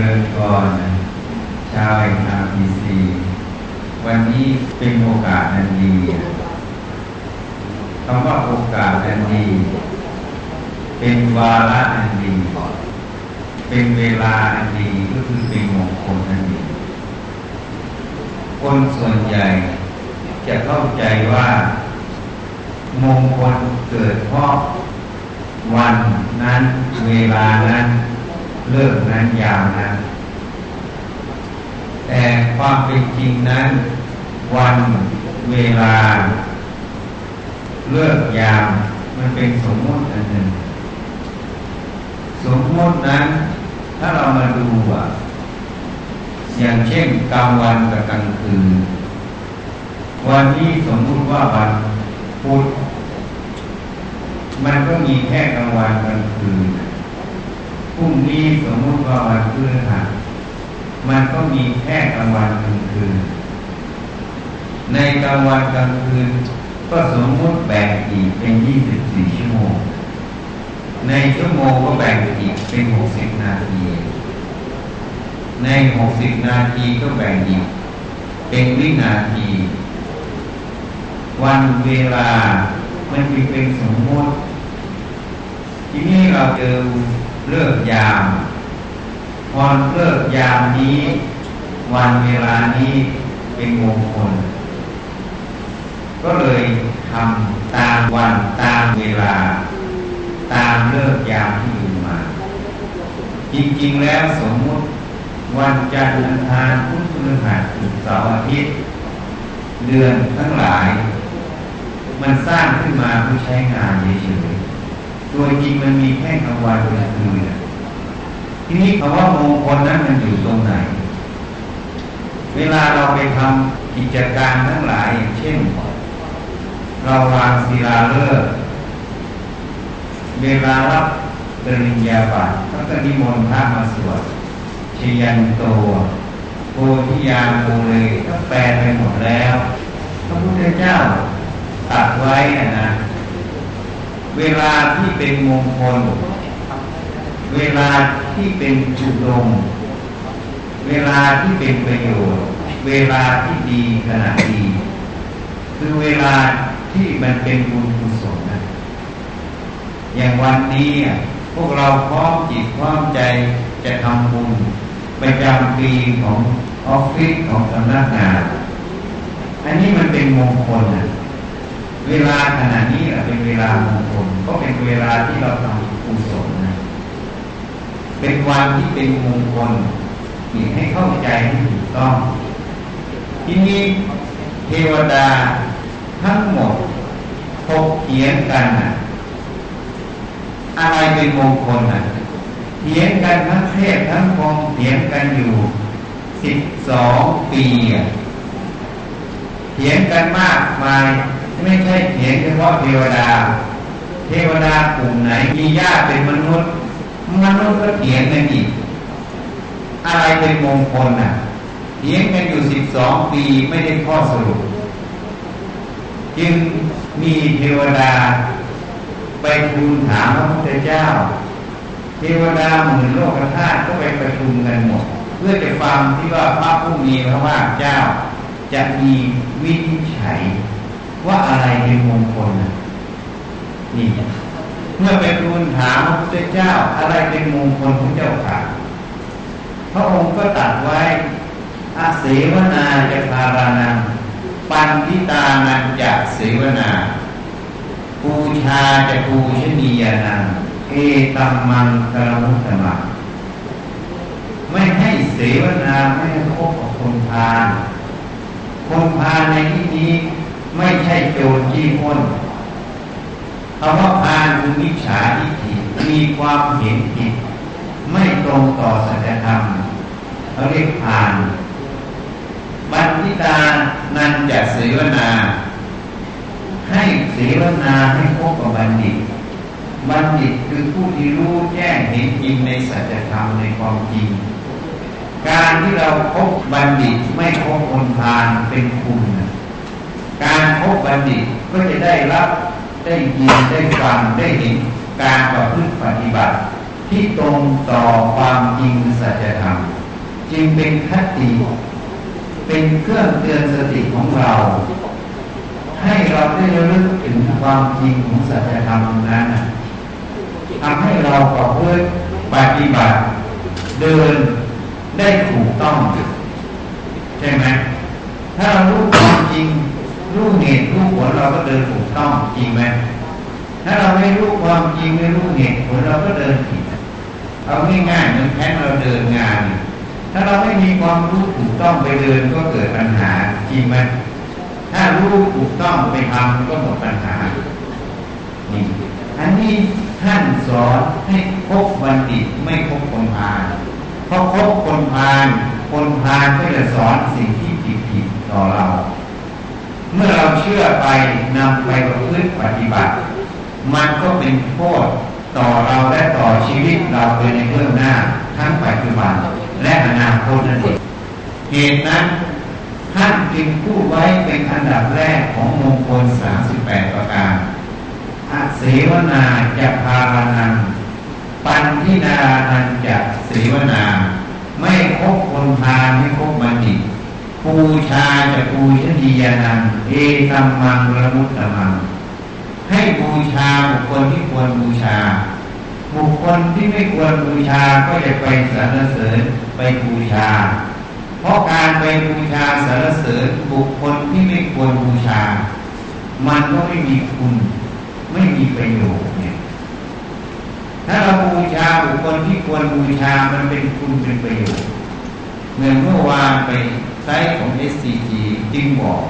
ริญกรชาวเอ็อาร์พีซีวันนี้เป็นโอกาสอันดีคำว่าโอกาสอันดี เป็นวาระอันดี เป็นเวลาอันดีก็คือเป็นมงคลอันดี คนส่วนใหญ่จะเข้าใจว่ามงคลเกิดเพราะวันนั้นเวลานั้น เลิกนั้นยาวนั้นแต่ความเป็นจริงนั้น วันเวลา เลิกยามมันเป็นสมมติอันหนึ่ง สมมตินั้น ถ้าเรามาดูอะอย่างเช่นกลางวันกับกลางคืน วันนี้สมมุติว่าวันพุธมันก็มีแค่กลางวันกลางคืน รุ่งนี้สมมติว่าวันพฤหัสมันก็มีแค่กลางวันกลางคืน ในกลางวันกลางคืน ก็สมมติแบ่งอีกเป็น24ชั่วโมง ในชั่วโมงก็แบ่งอีกเป็น60นาที ใน60นาทีก็แบ่งอีกเป็นวินาที วันเวลา มันมีเป็นสมมติ ทีนี้เราเจอ เลิกยามพอเลิกยามนี้ วันเวลานี้เป็นมงคล ก็เลยทำตามวันตามเวลา ตามเลิกยามที่อยู่มา จริงๆแล้วสมมุติ วันจันทร์อังคารพุธพฤหัสศุกร์เสาร์อาทิตย์ เดือนทั้งหลาย มันสร้างขึ้นมาเพื่อใช้งานเฉยๆ โดยจริงมันมีแค่กลางวันกลางคืนทีนี้คำว่ามงคลนั้นมันอยู่ตรงไหน เวลาเราไปทำกิจการทั้งหลายอย่างเช่น เราวางศิลาฤกษ์เวลารับปริญญาบัตรก็นิมนต์พระมาสวดชยันโตโพธิยาโมเลยก็แปลไปหมดแล้ว พระพุทธเจ้าตัดไว้นะ เวลาที่เป็นมงคล เวลาที่เป็นจุดงเวลาที่เป็นประโยชน์ เวลาที่ดีขณะดี คือเวลาที่มันเป็นบุญกุศลนะ อย่างวันนี้พวกเราพร้อมจิตพร้อมใจจะทำบุญประจำปีของออฟฟิศของสำนักงาน อันนี้มันเป็นมงคลนะ เวลาขณะนี้เป็นเวลามงคลก็เป็นเวลาที่เราทำกุศลนะเป็นวันที่เป็นมงคลนี่ให้เข้าใจให้ถูกต้อง ที่นี้เทวดาทั้งหมดพบเขียนกันนะอะไรเป็นมงคลนะเถียงกันทั้งเทพทั้งพรมเถียงกันอยู่สิบสองปีเถียงกันมากมาย ไม่ใช่เถียงเฉพาะเทวดา เทวดากลุ่มไหนมีญาติเป็นมนุษย์ มนุษย์ก็เถียงกันอีก อะไรเป็นมงคลน่ะเถียงกันอยู่สิบสองปีไม่ได้ข้อสรุป จึงมีเทวดา ไปทูลถามพระพุทธเจ้า เทวดาหมื่นโลกธาตุก็ไปประชุมกันหมด เพื่อจะฟังที่ว่าพระผู้มีพระภาคเจ้า จะมีวินิจฉัย ว่าอะไรเป็นมงคลนี่เมื่อไปทูลถามพระพุทธเจ้าอะไรเป็นมงคลของเจ้าค่ะพระองค์ก็ตัดไว้อาเสวนาจะพารานังปันทิตานันจะเสวนาปูชาจะปูชนียานังเอตัมมังกรมุตตมะไม่ให้เสวนาไม่ให้พบกับคนพาลคนพาลในที่นี้ ไม่ใช่โจรจี้พ้นคำว่าพานคือมิจฉาทิฏฐิมีความเห็นผิดไม่ตรงต่อสัจธรรมเขาเรียกพานบัณฑิตานันจะเสวนา ให้เสวนาให้พบกับบัณฑิต บัณฑิตคือผู้ที่รู้แจ้งเห็นจริงในสัจธรรมในความจริง การที่เราพบบัณฑิตไม่พบคนพาลเป็นคุณ การพบบัณฑิตก็จะได้รับได้ยินได้ฟังได้เห็นการประพฤติปฏิบัติ ที่ตรงต่อความจริงสัจธรรมจึงเป็นคติเป็นเครื่องเตือนสติของเรา ให้เราได้ระลึกถึงความจริงของสัจธรรมนั้นทำให้เราประพฤติปฏิบัติ เดินได้ถูกต้องใช่ไหมถ้าเรารู้ความจริง รู้เหตุรู้ผลเราก็เดินถูกต้องจริงไหมถ้าเราไม่รู้ความจริงไม่รู้เหตุผลเราก็เดินผิดเอาง่ายๆเหมือนแค่เราเดินงาน ถ้าเราไม่มีความรู้ถูกต้องไปเดินก็เกิดปัญหาจริงไหมถ้ารู้ถูกต้องไปทำก็หมดปัญหานี่อันนี้ท่านสอนให้พบบัณฑิตไม่พบคนพาลเพราะพบคนพาลคนพาลก็จะสอนสิ่งที่ผิดผิดต่อเรา เมื่อเราเชื่อไปนำไปประพฤติปฏิบัติ มันก็เป็นโทษต่อเราและต่อชีวิตเราไปในเบื้องหน้าทั้งปัจจุบันและอนาคตนั่นเองเหตุนั้นท่านจึงพูดไว้เป็นอันดับแรกของมงคล 38 ประการอาเสวนาจะพารานังปันทินานันจะเสวนา ไม่คบคนพาไม่คบบัณฑิต ปูชาจะปูชนียานังเอตัมมังระมุตตมัง ให้บูชาบุคคลที่ควรบูชา บุคคลที่ไม่ควรบูชาก็จะไปสรรเสริญไปบูชา เพราะการไปบูชาสรรเสริญบุคคลที่ไม่ควรบูชา มันก็ไม่มีคุณไม่มีประโยชน์เนี่ยถ้าเราบูชาบุคคลที่ควรบูชามันเป็นคุณเป็นประโยชน์เหมือนเมื่อวานไป ไซต์ของ SCG จึงบอก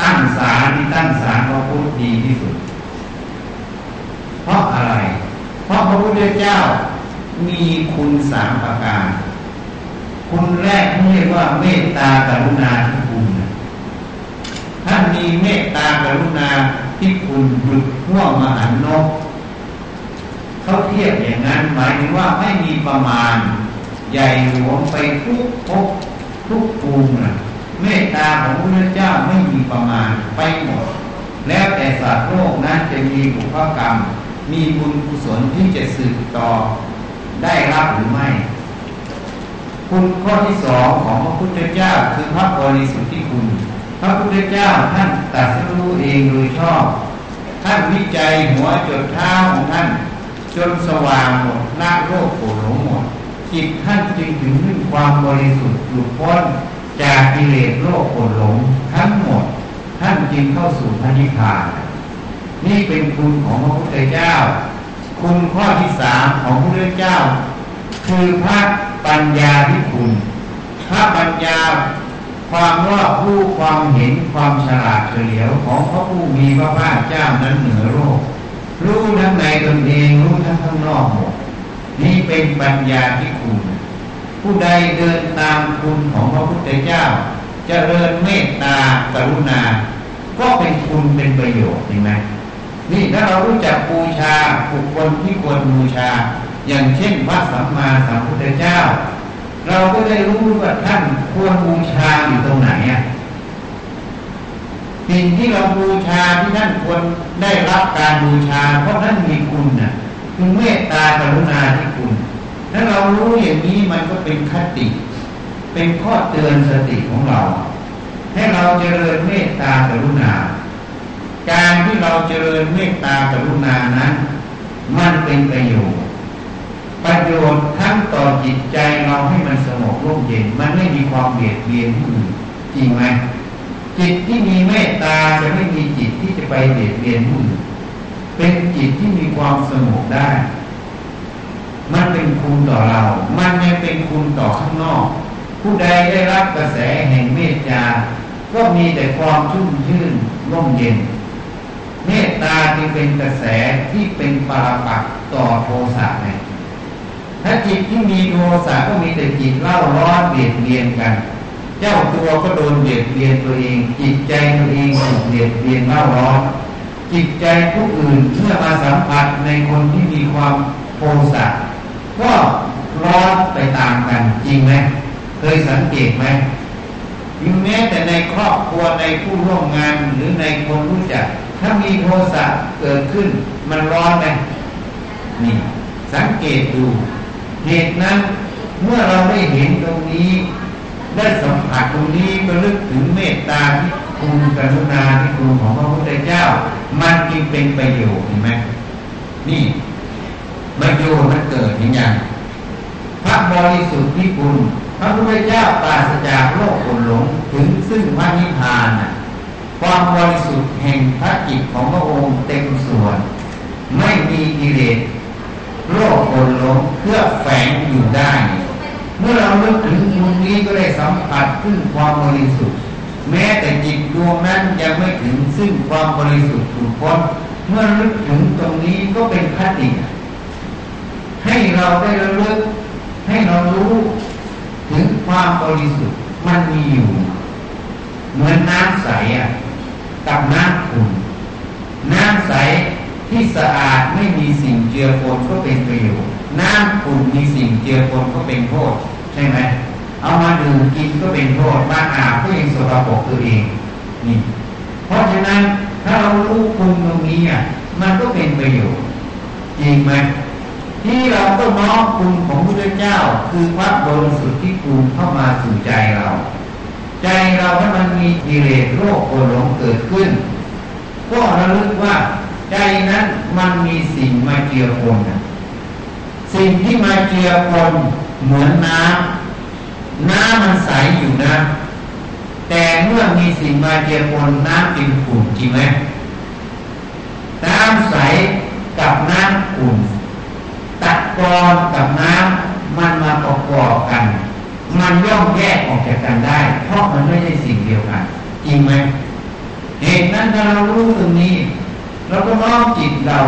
ตั้งศาลที่ตั้งศาลพระพุทธดีที่สุด เพราะอะไร เพราะพระพุทธเจ้ามีคุณสามประการ คุณแรกเรียกว่าเมตตากรุณาที่คุณท่านมีเมตตากรุณาที่คุณหยุดห่วงมหันนกเขาเทียบอย่างนั้นหมายถึงว่าไม่มีประมาณ ใหญ่หลวงไปทุกภพ ทุกภูมิเมตตาของพระเจ้าไม่มีประมาณไปหมด แล้วแต่สัตว์โลกนั้นจะมีบุพกรรม มีบุญกุศลที่จะสืบต่อได้รับหรือไม่ คุณข้อที่สองของพระพุทธเจ้าคือพระบริสุทธิคุณ พระพุทธเจ้าท่านตรัสรู้เองโดยชอบ ท่านวิจัยหัวจดเท้าของท่าน จนสว่างหมดละโลกโกรธหลงหมด จิตท่านจึงถึงซึ่งความบริสุทธิ์หลุดพ้นจากกิเลสโลกโกรธหลงทั้งหมด ท่านจึงเข้าสู่พระนิพพาน นี่เป็นคุณของพระพุทธเจ้า คุณข้อที่สามของพระพุทธเจ้า คือพระปัญญาที่คุณ พระปัญญาความรอบรู้ความเห็นความฉลาดเฉลียวของพระผู้มีพระภาคเจ้านั้นเหนือโลกรู้ทั้งในตนเองรู้ทั้งข้างนอกหมด นี่เป็นปัญญาที่คุณ ผู้ใดเดินตามคุณของพระพุทธเจ้าจเจริญเมตตากรุณา ก็เป็นคุณเป็นประโยชน์เห็นไหมนี่ถ้าเรารู้จักบูชาบุคคลที่ควรบูชา อย่างเช่นพระสัมมาสัมพุทธเจ้า เราก็ได้รู้ว่าท่านควรบูชาอยู่ตรงไหนอะสิ่งที่เราบูชาที่ท่านควรได้รับการบูชา เพราะท่านมีคุณน่ะ คือเมตตากรุณาที่คุณถ้าเรารู้อย่างนี้มันก็เป็นคติ เป็นข้อเตือนสติของเรา ให้เราเจริญเมตตากรุณา การที่เราเจริญเมตตากรุณานั้น มันเป็นประโยชน์ ประโยชน์ทั้งต่อจิตใจเราให้มันสงบร่มเย็น มันไม่มีความเบียดเบียนผู้อื่นจริงไหมจิตที่มีเมตตาจะไม่มีจิตที่จะไปเบียดเบียนผู้อื่น เป็นจิตที่มีความสงบได้ มันเป็นคุณต่อเรา มันยังเป็นคุณต่อข้างนอก ผู้ใดได้รับกระแสแห่งเมตตา ก็มีแต่ความชุ่มชื่นร่มเย็น เมตตาจึงเป็นกระแสที่เป็นปราปักต่อโทสะไงถ้าจิตที่มีโทสะก็มีแต่จิตเล่าร้อนเบียดเบียนกัน เจ้าตัวก็โดนเบียดเบียนตัวเอง จิตใจตัวเองถูกเบียดเบียนเล่าร้อน จิตใจผู้อื่นเมื่อมาสัมผัสในคนที่มีความโทสะก็ร้อนไปตามกันจริงไหมเคยสังเกตไหมยิ่งแม้แต่ในครอบครัวในผู้ร่วมงานหรือในคนรู้จัก ถ้ามีโทสะเกิดขึ้น มันร้อนไหมนี่สังเกตดูเหตุนั้นเมื่อเราได้เห็นตรงนี้ ได้สัมผัสตรงนี้ก็ลึกถึงเมตตาที่ คุณกรุณาที่คุณของพระพุทธเจ้า มันจึงเป็นประโยชน์เห็นไหมนี่ประโยชน์มันเกิดอย่างไงพระบริสุทธิ์ที่คุณพระพุทธเจ้าปราศจากโลกคนหลงถึงซึ่งพระนิพพานความบริสุทธิ์แห่งพระจิตของพระองค์เต็มส่วน ไม่มีกิเลสโลกคนหลงเพื่อแฝงอยู่ได้ เมื่อเราเลึกถึงตรงนี้ก็ได้สัมผัสขึ้นความบริสุทธิ์ แม้แต่จิตดวงนั้นยังไม่ถึงซึ่งความบริสุทธิ์ถูกพ้นเมื่อลึกถึงตรงนี้ก็เป็นคติให้เราได้ระลึกให้เรารู้ ถึงความบริสุทธิ์มันมีอยู่ เหมือนน้ำใสอะกับน้ำขุ่นน้ำใสที่สะอาดไม่มีสิ่งเจือปนก็เป็นประโยชน์น้ำขุ่นมีสิ่งเจือปนก็เป็นโทษใช่ไหม เอามาดื่มกินก็เป็นโทษบ้านอาบก็ยังสกปรกตัวเองนี่ เพราะฉะนั้นถ้าเรารู้คุณตรงนี้อะมันก็เป็นประโยชน์จริงไหมที่เราก็น้อมคุณของพระเจ้า คือพระบริสุทธิ์ที่คุณเข้ามาสู่ใจเรา ใจเราถ้ามันมีกิเลสโรคโกรหลงเกิดขึ้น ก็ระลึกว่าใจนั้นมันมีสิ่งมาเจือปนสิ่งที่มาเจือปนเหมือนน้ำ น้ำมันใสอยู่นะ แต่เมื่อมีสิ่งมาเจือปนน้ำเป็นขุ่นจริงไหมน้ำใสกับน้ำขุ่นตัดกอนกับน้ำมันมาประกอบกัน มันย่อมแยกออกจากกันได้ เพราะมันไม่ใช่สิ่งเดียวกัน จริงไหมเหตุนั้นถ้าเรารู้ตรงนี้เราก็น้อมจิตเรา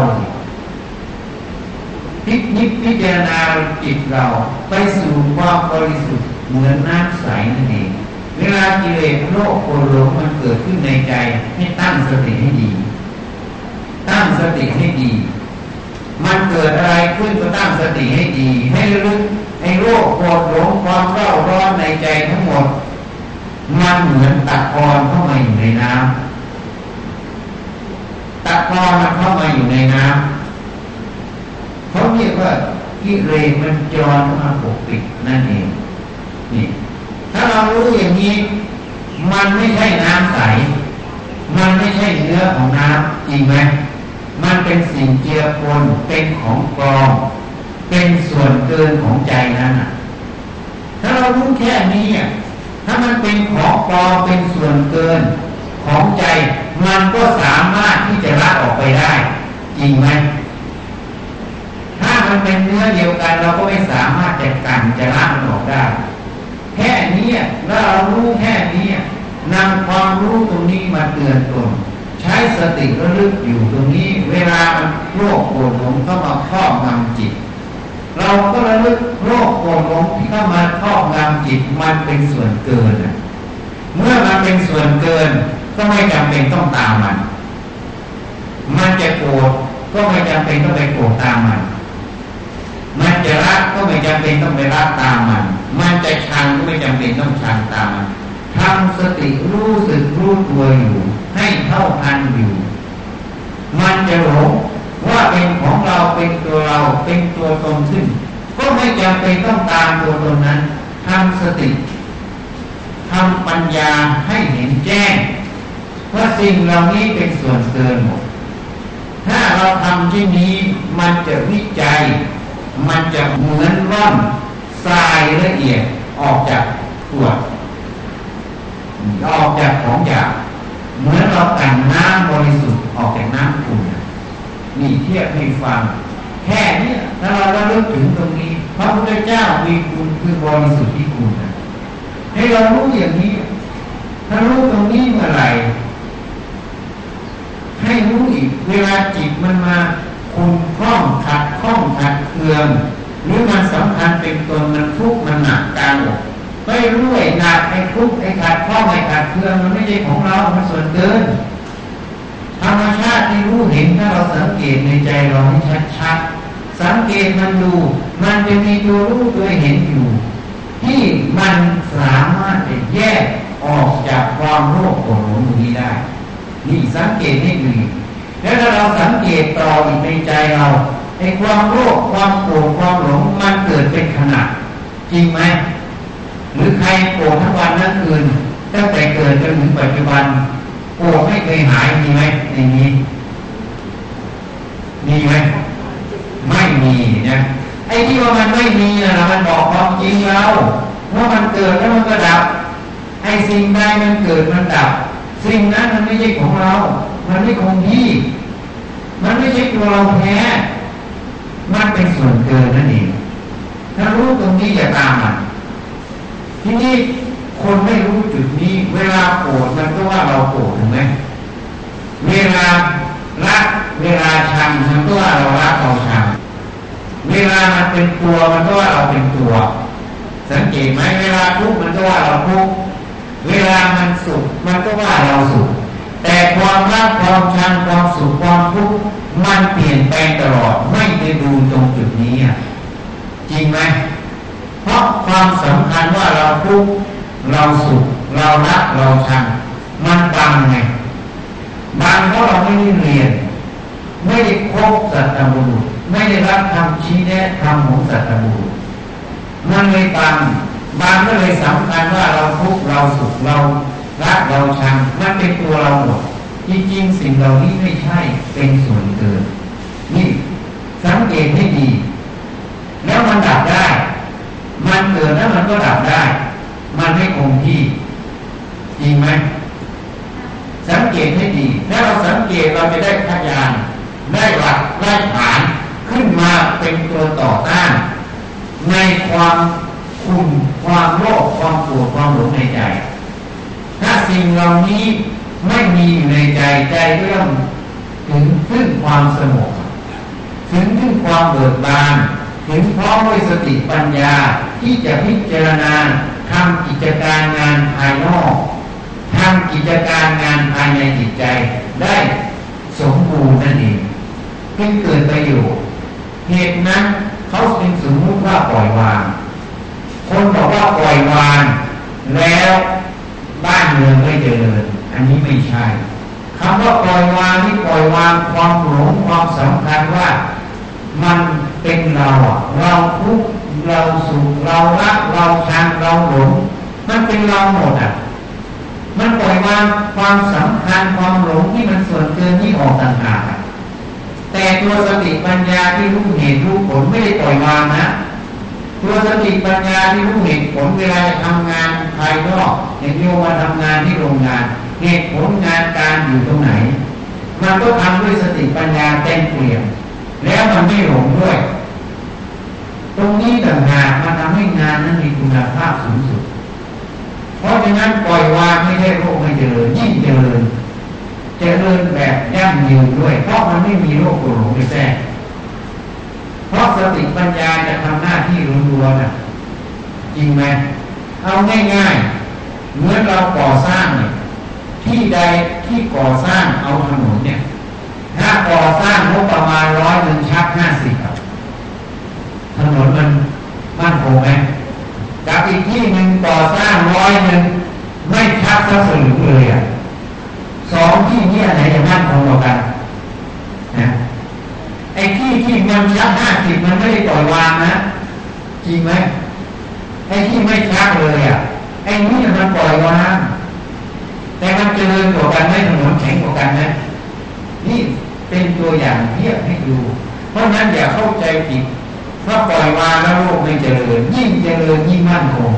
พิจิตพิจารณาจิตเรา ไปสู่ความบริสุทธิ์ เหมือนน้ำใสนั่นเองเวลากิเลสโลกโกรธมันเกิดขึ้นในใจให้ตั้งสติให้ดี ตั้งสติให้ดี มันเกิดอะไรขึ้นก็ตั้งสติให้ดี ให้รู้ไอ้โรคปวดหลงความเร่าร้อนในใจทั้งหมด มันเหมือนตะกอนเข้ามาอยู่ในน้ำตะกอนมันเข้ามาอยู่ในน้ำเขาเรียกว่ากิเลสมันจรมาปกปิดนั่นเอง นี่ ถ้าเรารู้อย่างนี้ มันไม่ใช่น้ำใส มันไม่ใช่เนื้อของน้ำจริงไหมมันเป็นสิ่งเจือปนเป็นของปลอมเป็นส่วนเกินของใจนั้นถ้าเรารู้แค่นี้ถ้ามันเป็นของปลอมเป็นส่วนเกินของใจ มันก็สามารถที่จะละออกไปได้ จริงไหมถ้ามันเป็นเนื้อเดียวกัน เราก็ไม่สามารถจะกันจะละมันออกได้ แค่นี้แล้วเรารู้แค่นี้นำความรู้ตรงนี้มาเตือนตนใช้สติระลึกอยู่ตรงนี้ เวลามันโรคปวดหลงเข้ามาครอบงำจิต เราก็ระลึกโรคปวดหลงที่เข้ามาครอบงำจิตมันเป็นส่วนเกินเมื่อมันเป็นส่วนเกิน ก็ไม่จำเป็นต้องตามมัน มันจะโกรธก็ไม่จำเป็นต้องไปโกรธตามมัน มันจะรักก็ไม่จำเป็นต้องไปรักตามมัน มันจะชังก็ไม่จำเป็นต้องชังตามมันทำสติรู้สึกรู้ตัวอยู่ ให้เท่าทันอยู่ มันจะหลงว่าเป็นของเราเป็นตัวเราเป็นตัวตนขึ้น ก็ไม่จำเป็นต้องตามตัวตนนั้นทำสติทำปัญญาให้เห็นแจ้งว่าสิ่งเหล่านี้เป็นส่วนเกินหมดถ้าเราทำที่นี้มันจะวิจัย มันจะเหมือนร่อนทรายละเอียดออกจากขวดออกจากของหยาบเหมือนเราแต่งน้ำบริสุทธิ์ออกจากน้ำขุ่นนี่เทียบให้ฟังแค่นี้ถ้าเราระลึกถึงตรงนี้ พระพุทธเจ้ามีคุณคือบริสุทธิ์ที่คุณให้เรารู้อย่างนี้ ถ้ารู้ตรงนี้เมื่อไหร่ให้รู้อีก เวลาจิตมันมา คุณคล้องขัดคล้องขัดเคืองหรือมันสำคัญเป็นตนมันทุกข์มันหนักกลางอกไม่รู้ไอ้หนักไอ้ทุกข์ไอ้ขัดข้องไอ้ขัดเคืองมันไม่ใช่ของเรามันส่วนเกินธรรมชาติที่รู้เห็นถ้าเราสังเกตในใจเราให้ชัดๆสังเกตมันดู มันจะมีตัวรู้ตัวเห็นอยู่ ที่มันสามารถจะแยกออกจากความโลภโกรธหลงนี้ได้ นี่สังเกตให้ดี แล้วถ้าเราสังเกตต่ออีกในใจเราไอ้ความโลภความโกรธความหลงมันเกิดเป็นขจริงไหมหรือใครโกรธทั้งวันทั้งคืนตั้งแต่เกิดจนถึงปัจจุบันโกรธไม่เคยหายมีไหมในนี้มีไหมไม่มีนะไอ้ที่ว่ามันไม่มีนะมันบอกความจริงเราว่ามันเกิดแล้วมันก็ดับไอ้สิ่งใดมันเกิดมันดับ สิ่งนั้นมันไม่ใช่ของเรา มันไม่คงที่ มันไม่ใช่ตัวเราแท้มันเป็นส่วนเกินนั่นเองถ้ารู้ตรงนี้อย่าตามมันทีนี้คนไม่รู้จุดนี้ เวลาโกรธมันก็ว่าเราโกรธถูกไหมเวลารักเวลาชังมันก็ว่าเรารักเราชังเวลามันเป็นตัวมันก็ว่าเราเป็นตัว สังเกตไหมเวลาทุกข์มันก็ว่าเราทุกข์เวลามันสุขมันก็ว่าเราสุข แต่ความรักความชังความสุขความทุกข์มันเปลี่ยนแปลงตลอดไม่ได้ดูตรงจุดนี้อะจริงไหมเพราะความสำคัญว่าเราทุกข์เราสุขเรารักเราชังมันบังไงบังเพราะเราไม่ได้เรียน ไม่ได้คบสัตบุรุษไม่ได้รับคำชี้แนะคำของสัตบุรุษมันเลยบังบางก็เลยสำคัญว่าเราทุกข์เราสุขเรา รักเราชังมันเป็นตัวเราหมดจริงๆสิ่งเหล่านี้ไม่ใช่เป็นส่วนเกินนี่สังเกตให้ดี แล้วมันดับได้ มันเกิดแล้วมันก็ดับได้ มันไม่คงที่จริงไหมสังเกตให้ดีถ้าเราสังเกตเราจะได้พยานได้หลักได้ฐานขึ้นมาเป็นตัวต่อต้านในความคุณความโลภความโกรธความหลงในใจ ถ้าสิ่งเหล่านี้ไม่มีอยู่ในใจใจก็ย่อมถึงซึ่งความสงบถึงซึ่งความเบิกบานถึงพร้อมด้วยสติปัญญาที่จะพิจารณาทำกิจการงานภายนอกทำกิจการงานภายในจิตใจได้สมบูรณ์นั่นเองเพื่อเกิดประโยชน์เหตุนั้นเขาเป็นสมมติว่าปล่อยวาง คนบอกว่าปล่อยวาง แล้ว บ้านเมืองไม่เจริญ อันนี้ไม่ใช่คำว่าปล่อยวางที่ปล่อยวางความหลงความสำคัญว่า มันเป็นเราเราทุกเราสุขเรารักเราชังเราหลงมันเป็นเราหมดอะ มันปล่อยวางความสำคัญความหลงที่มันส่วนเกินที่ออกต่างหากแต่ตัวสติปัญญาที่รู้เหตุรู้ผลไม่ได้ปล่อยวางนะ ตัวสติปัญญาที่รู้เหตุผลเวลาจะทำงานภายนอกอย่างโยมาทำงานที่โรงงาน เหตุผลงานการอยู่ตรงไหน มันก็ทำด้วยสติปัญญาเต็มเปี่ยมแล้วมันไม่หลงด้วย ตรงนี้ต่างหากมันทำให้งานนั้นมีคุณภาพสูงสุด เพราะฉะนั้นปล่อยวางไม่ใช่โรคไม่เจริญยิ่งเจริญเจริญแบบยั่งยืนด้วย เพราะมันไม่มีโรคหลงไปแทรก เพราะสติปัญญาจะทำหน้าที่รัวๆนะจริงไหมเอาง่ายๆเหมือนเราก่อสร้างเนี่ยที่ใดที่ก่อสร้างเอาถนนเนี่ยถ้าก่อสร้างงบประมาณร้อยหนึ่งชักห้าสิบถนนมันมั่นคงไหมกับอีกที่หนึ่งก่อสร้างร้อยหนึ่งไม่ชักสักสลึงเลยอะสองที่นี้อะไรจะมั่นคงกว่ากัน ไอ้ที่ที่มันชักห้าสิบมันไม่ได้ปล่อยวางนะจริงไหมไอ้ที่ไม่ชักเลยอะไอ้นี่มันปล่อยวางแต่มันเจริญกว่ากันไหมถนนแข็งกว่ากันไหมนี่เป็นตัวอย่างเทียบให้ดู เพราะนั้นอย่าเข้าใจผิดว่าปล่อยวางแล้วโลกไม่เจริญ ยิ่งเจริญยิ่งมั่นคง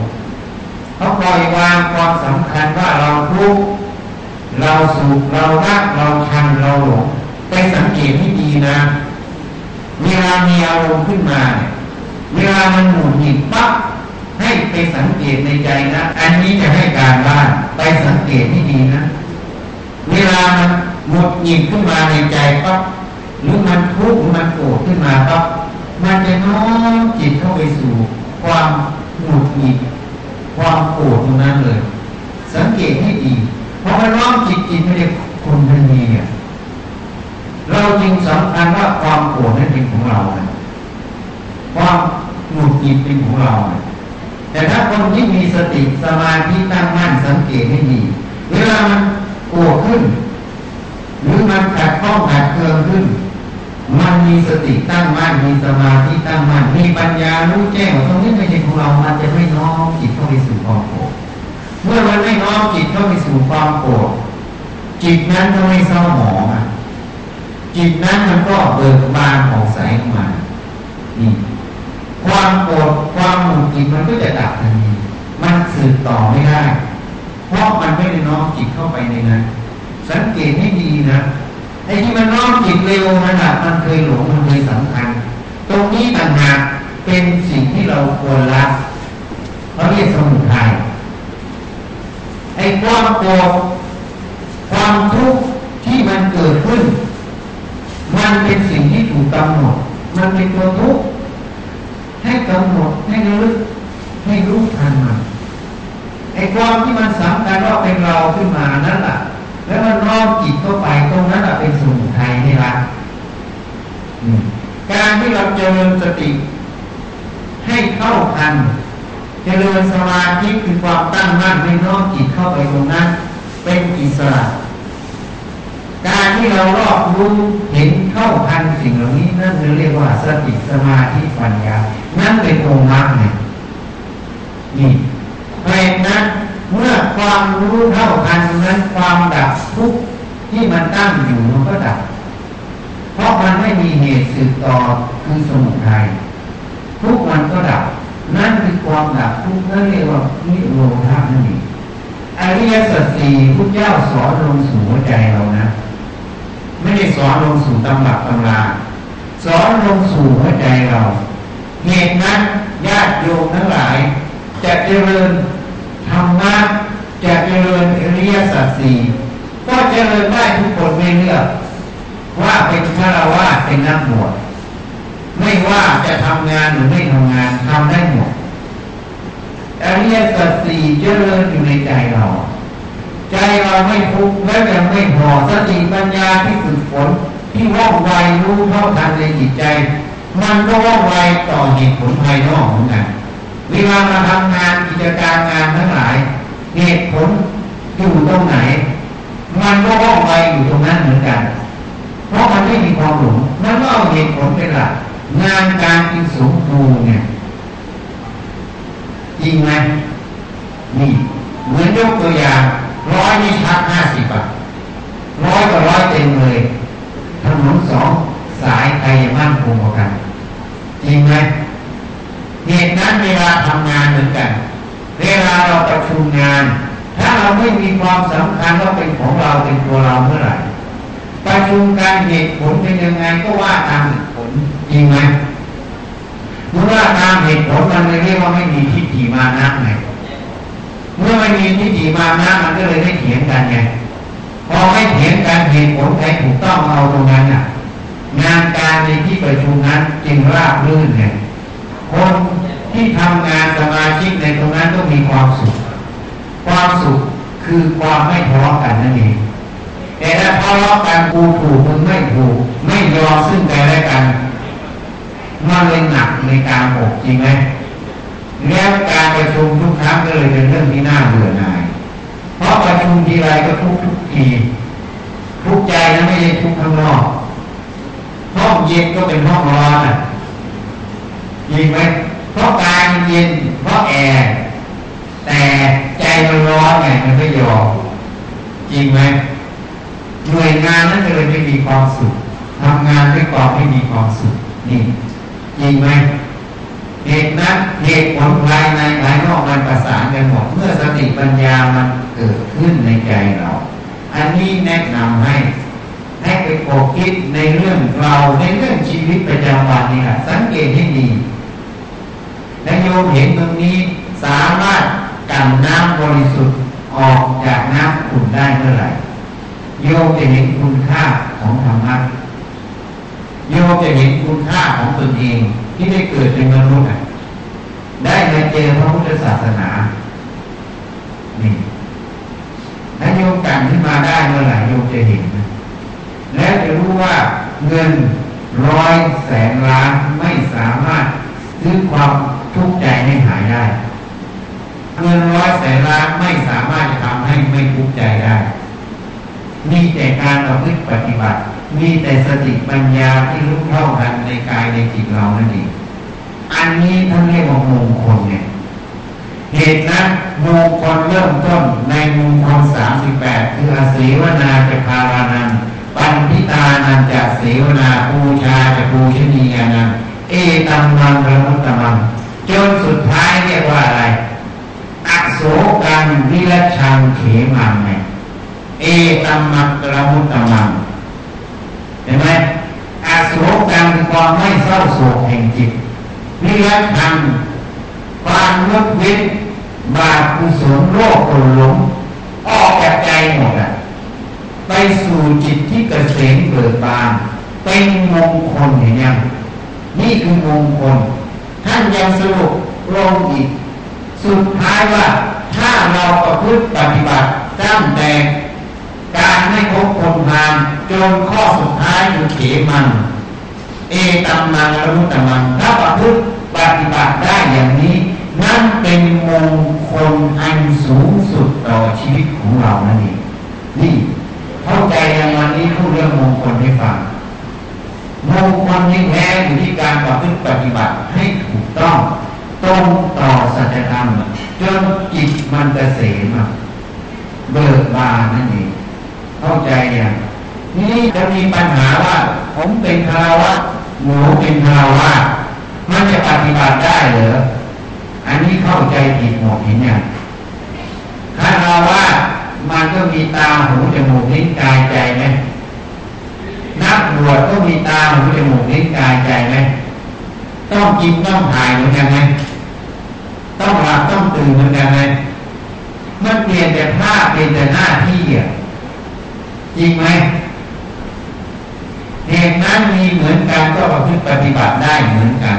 เขาปล่อยวางความสำคัญว่าเราทุกข์เราสุขเรารักเราชังเราหลงไปสังเกตให้ดีนะ เวลามีอารมณ์ขึ้นมาเนี่ยเวลามันหมุนหงิดปั๊บให้ไปสังเกตในใจนะ อันนี้จะให้การบ้านไปสังเกตให้ดีนะ เวลามันหมดหงิดขึ้นมาในใจปั๊บหรือมันทุกข์หรือมันโกรธขึ้นมาปั๊บมันจะน้อมจิตเข้าไปสู่ ความหมุดหงิดความโกรธตรงนั้นเลย สังเกตให้ดีเพราะมันน้อมจิตจิตไม่ได้คุณมันมีอะ เราจริงสำคัญว่าความโกรธนั้นเป็นของเราความหมุดหงิดเป็นของเราแต่ถ้าคนที่มีสติสมาธิตั้งมั่นสังเกตให้ดีเวลามันโกรธขึ้น หรือมันขัดข้องขัดเคืองขึ้น มันมีสติตั้งมั่นมีสมาธิตั้งมั่นมีปัญญารู้แจ้งว่าตรงนี้ไม่ใช่ของเรา มันจะไม่น้อมจิตเข้าไปสู่ความโกรธเมื่อมันไม่น้อมจิตเข้าไปสู่ความโกรธจิตนั้นก็ไม่เศร้าหมองอะ จิตนั้นมันก็เบิกบานของใสมานี่ความโกรธความหงุดหงิดมันก็จะดับทันทีมันสืบต่อไม่ได้ เพราะมันไม่ได้น้อมจิตเข้าไปในนั้น สังเกตให้ดีนะไอ้ที่มันน้อมจิตเร็วนั่นแหละมันเคยหลงมันเคยสำคัญ ตรงนี้ต่างหากเป็นสิ่งที่เราควรละเขาเรียกสมุทัยไอ้ความโกรธความทุกข์ที่มันเกิดขึ้น มันเป็นสิ่งที่ถูกกำหนด มันเป็นตัวทุกข์ให้กำหนดให้รู้ให้รู้ทันมันไอ้ความที่มันสำคัญว่าเป็นเราขึ้นมานั่นแหละแล้วมันน้อมจิตเข้าไปตรงนั้นแหละเป็นสมุทัยนี่ละการที่เราเจริญสติ ให้เข้าทันเจริญสมาธิคือความตั้งมั่นในนอมจิตเข้าไปตรงนั้น เป็นอิสระ การที่เรารอบรู้เห็นเข้าทันสิ่งเหล่านี้นั่นเรียกว่าสติสมาธิปัญญา นั่นเป็นองค์มรรคเนี่ยนี่เพราะนั้นเมื่อความรู้เท่าทันนั้นความดับทุกข์ที่มันตั้งอยู่มันก็ดับ เพราะมันไม่มีเหตุสืบต่อคือสมุทัยทุกมันก็ดับ นั่นคือความดับทุกนั่นเรียกว่านิโรธานั่นเองอริยสัจสี่พุทธเจ้าสอนลงสู่หัวใจเรานะ ไม่ได้สอนลงสู่ตำหลักตำราสอนลงสู่หัวใจเราเหตุนั้นญาติโยมทั้งหลาย จะเจริญธรรมะจะเจริญอริยสัจสี่ก็เจริญได้ทุกคนไม่เลือก ว่าเป็นฆราวาสเป็นนักบวชไม่ว่าจะทำงานหรือไม่ทำงานทำได้หมดอริยสัจสี่เจริญอยู่ในใจเรา ใจเราไม่ทุกข์และยังไม่พอสติปัญญาที่ฝึกฝนที่ว่องไวรู้เท่าทันในจิตใจ มันก็ว่องไวต่อเหตุผลภายนอกเหมือนกันเวลามาทำงานกิจการงานทั้งหลายเหตุผลอยู่ตรงไหน มันก็ว่องไวอยู่ตรงนั้นเหมือนกัน เพราะมันไม่มีความหลงมันก็เอาเหตุผลเป็นหลักงานการกินสมบูรณ์เนี่ยจริงไหมนี่เหมือนยกตัวอย่าง ร้อยนี่ชัดห้าสิบอะร้อยกับร้อยเต็มเลยถนนสองสายใครมั่นคงกว่ากัน จริงไหมเหตุนั้นเวลาทำงานเหมือนกัน เวลาเราประชุมงาน ถ้าเราไม่มีความสำคัญว่าเป็นของเราเป็นตัวเราเมื่อไหร่ประชุมการเหตุผลเป็นยังไงก็ว่าตามเหตุผลจริงไหมเมื่อว่าตามเหตุผลมันเรียกว่าไม่มีทิฏฐิมานะไง เมื่อไม่มีทิฏฐิมานะมันก็เลยไม่เถียงกันไงพอไม่เถียงกันเหตุผลใครถูกต้องเอาตรงนั้นอะ งานการในที่ประชุมนั้นจึงราบรื่นไงคนที่ทำงานสมาชิกในตรงนั้นต้องมีความสุข ความสุขคือความไม่ทะเลาะกันนั่นเองแต่ถ้าทะเลาะกันกูถูกมึงไม่ถูกไม่ยอมซึ่งกันและกันมันเลยหนักในการอกจริงไหม แล้วการประชุมทุกครั้งก็เลยเป็นเรื่องที่น่าเบื่อหน่าย เพราะประชุมทีไรก็ทุกทุกที ทุกใจนะไม่ใช่ทุกข้างนอกห้องเย็นก็เป็นห้องร้อนอะจริงไหมเพราะกายเย็นเพราะแอร์แต่ใจมันร้อนไงมันไม่ยอมจริงไหมหน่วยงานนั้นเลยไม่มีความสุขทำงานด้วยความไม่มีความสุขนี่จริงไหม เหตุนั้นเหตุผลภายในภายนอกมันประสานกันหมดเมื่อสติปัญญามันเกิดขึ้นในใจเรา อันนี้แนะนำให้ให้ไปโฟกิดในเรื่องเราในเรื่องชีวิตประจำวันนี่แหละสังเกตให้ดีและโยมเห็นตรงนี้สามารถกันน้ำบริสุทธิ์ออกจากน้ำขุ่นได้เมื่อไหร่โยมจะเห็นคุณค่าของธรรมะ โยมจะเห็นคุณค่าของตนเองที่ได้เกิดเป็นมนุษย์ได้มาเจอพระพุทธศาสนา นี่ถ้าโยมกันขึ้นมาได้เมื่อไหร่โยมจะเห็นแล้วจะรู้ว่าเงินร้อยแสนล้านไม่สามารถซื้อความทุกข์ใจให้หายได้เงินร้อยแสนล้านไม่สามารถจะทำให้ไม่ทุกข์ใจได้ มีแต่การเอาพฤติปฏิบัติ มีแต่สติปัญญาที่รู้เท่ากันในกายในจิตเรานั่นเองอันนี้ท่านเรียกว่ามงคลเนี่ยเหตุนั้นมงคลเริ่มต้นในมงคลสามสิบแปดคืออาศีวนาจะพารานันปันพิตานันจะเสวนาปูชาจะปูชนียานันเอตัมมังระมุตตมังจนสุดท้ายเรียกว่าอะไรอักโศกันวิรชังเขมังเนี่ยเอตัมมังระมุตตมัง ห็นไหมอาโศกันคือความไม่เศร้าโศกแห่งจิตวิรชังความลดเว้นบาปกุศลโรคโกรหลงออกจากใจหมดอะไปสู่จิตที่เกษมเบิกบานเป็นมงคลเห็นยังนี่คือมงคล ท่านยังสรุปลงอีก สุดท้ายว่าถ้าเราประพฤติปฏิบัติตั้งแต่ การไม่พบคนพานจนข้อสุดท้ายคือเขมันเอตัมมังอรุตมังถ้าประพฤติปฏิบัติได้อย่างนี้ นั่นเป็นมงคลอันสูงสุดต่อชีวิตของเรานั่นเองนี่เข้าใจอย่างวันนี้พูดเรื่องมงคลให้ฟังมงคลที่แท้อยู่ที่การประพฤติปฏิบัติให้ถูกต้อง ตรงต่อสัจธรรมจนจิตมันเกษมเบิกบานนั่นเอง เข้าใจอย่างนี่จะมีปัญหาว่า ผมเป็นคารวะหนูเป็นคารวะมันจะปฏิบัติได้เหรออันนี้เข้าใจผิดหมดเห็นยังคารวะมันก็มีตาหูจมูกลิ้นกายใจไหมนักบวชก็มีตาหูจมูกลิ้นกายใจไหมต้องกินต้องถ่ายเหมือนกันไหมต้องหลับต้องตื่นเหมือนกันไหมมันเปลี่ยนแต่ภาพเปลี่ยนแต่หน้าที่อะ จริงไหมเหตุนั้นมีเหมือนกันก็ประพฤติปฏิบัติได้เหมือนกัน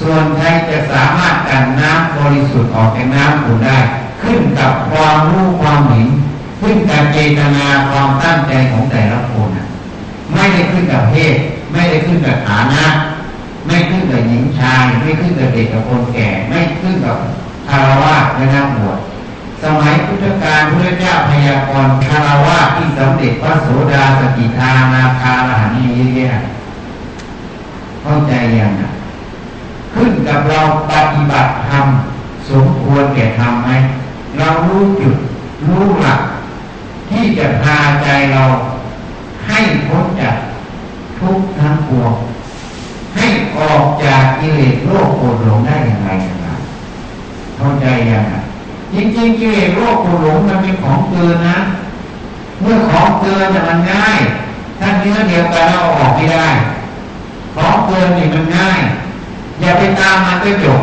ส่วนใครจะสามารถกันน้ำบริสุทธิ์ออกจากน้ำขุ่นได้ ขึ้นกับความรู้ความเห็นขึ้นกับเจตนาความตั้งใจของแต่ละคนไม่ได้ขึ้นกับเพศ ไม่ได้ขึ้นกับฐานะ ไม่ขึ้นกับหญิงชาย ไม่ขึ้นกับเด็กกับคนแก่ ไม่ขึ้นกับคารวะและนักบวช สมัยพุทธกาลพระเจ้าพยากรณ์คารวะที่สำเร็จพระโสดาสกิทานาคาลหันนี้เยอะเข้าใจยังนะขึ้นกับเราปฏิบัติธรรมสมควรแก่ธรรมไหมเรารู้จุดรู้หลัก ที่จะพาใจเราให้พ้นจากทุกข์ทั้งปวงให้ออกจากกิเลสโลกโกรธหลงได้อย่างไรอย่างไรเข้าใจยังไง จริงๆกิเลสโลกโกรธหลงมันเป็นของเกินนะ เมื่อของเกินมันง่ายถ้าเนื้อเดียวกันเราออกไม่ได้ ของเกินนี่มันง่าย อย่าไปตามมันก็จบ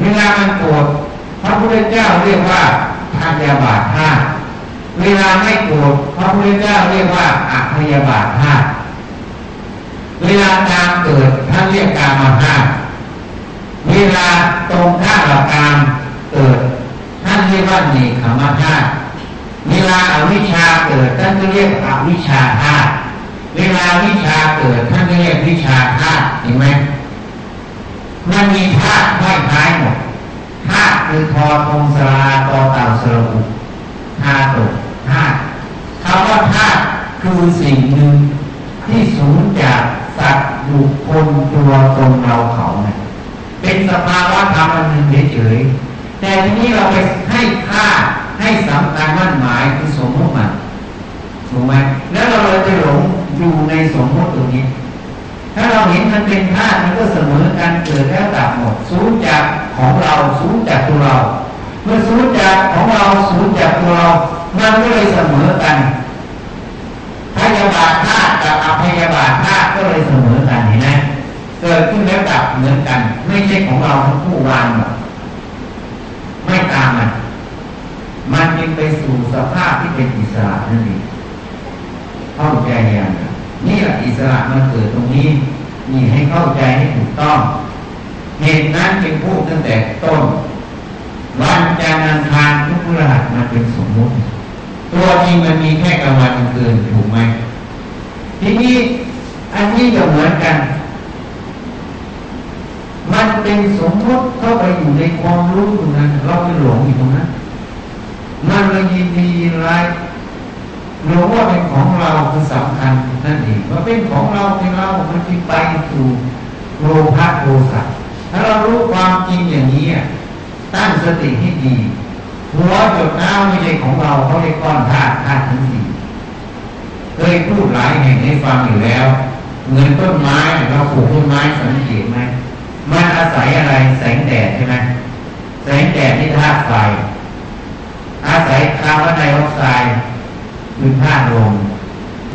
เวลามันโกรธพระพุทธเจ้าเรียกว่าทานยาบาทห้าเวลาไม่โกรธพระพุทธเจ้าเรียกว่าอัพยาบาทห้าเวลาการเกิดท่านเรียกการมาห้าเวลาตรงข้ามกับการเกิด ท่านเรียกว่าเนคขมาธาตุเวลาอาวิชชาเกิดท่านก็เรียกอวิชชาธาตุเวลาวิชาเกิดท่านก็เรียกวิชาธาตุเห็นไหมมันมีธาตุห้อยท้ายหมดธาตุคือทอทงสลาตอเต่าสระบุธาตุธาตุคำว่าธาตุคือสิ่งหนึ่งที่สูญจากสัตว์บุคคลตัวตนเราเขาเนี่ยเป็นสภาวะธรรมอันหนึ่งเฉยๆ แต่ทีนี้เราไปให้ค่าให้สำคัญมั่นหมายคือสมมติมันถูกไหมแล้วเราเลยจะหลงอยู่ในสมมติตรงนี้ ถ้าเราเห็นมันเป็นธาตุมันก็เสมอกันเกิดแล้วดับหมดสูญจากของเราสูญจากตัวเรา เมื่อสูญจากของเราสูญจากตัวเรามันก็เลยเสมอกันพยาบาทธาตุกับอภยาบาทธาตุก็เลยเสมอกันเห็นไหมเกิดขึ้นแล้วดับเหมือนกัน ไม่ใช่ของเราทั้งคู่วางหมด ไม่ตามมัน มันจึงไปสู่สภาพที่เป็นอิสระนั่นเองเข้าใจอย่างนี่แหละอิสระมันเกิดตรงนี้นี่ให้เข้าใจให้ถูกต้อง เหตุนั้นจึงพูดตั้งแต่ต้น วันจันทร์อังคารทุกพฤหัสมันเป็นสมมุติ ตัวจริงมันมีแค่กลางวันกลางคืนถูกไหมทีนี้อันนี้ก็เหมือนกัน มันเป็นสมมติเข้าไปอยู่ในความรู้ตรงนั้นเราไปหลงอยู่ตรงนั้นมันเลยยินดียินร้ายรู้ว่าเป็นของเราคือสำคัญนั่นเองว่าเป็นของเราเป็นเรามันจึงไปสู่โลภะโทสะถ้าเรารู้ความจริงอย่างนี้ตั้งสติให้ดี หัวจดเท้าไม่ใช่ของเราเขาเรียกก้อนธาตุธาตุทั้งสี่เคยพูดหลายแห่งให้ฟังอยู่แล้ว เหมือนต้นไม้เราปลูกต้นไม้สังเกตไหม มันอาศัยอะไรแสงแดดใช่ไหมแสงแดดที่ธาตุไฟอาศัยคาร์บอนไดออกไซด์คือธาตุลม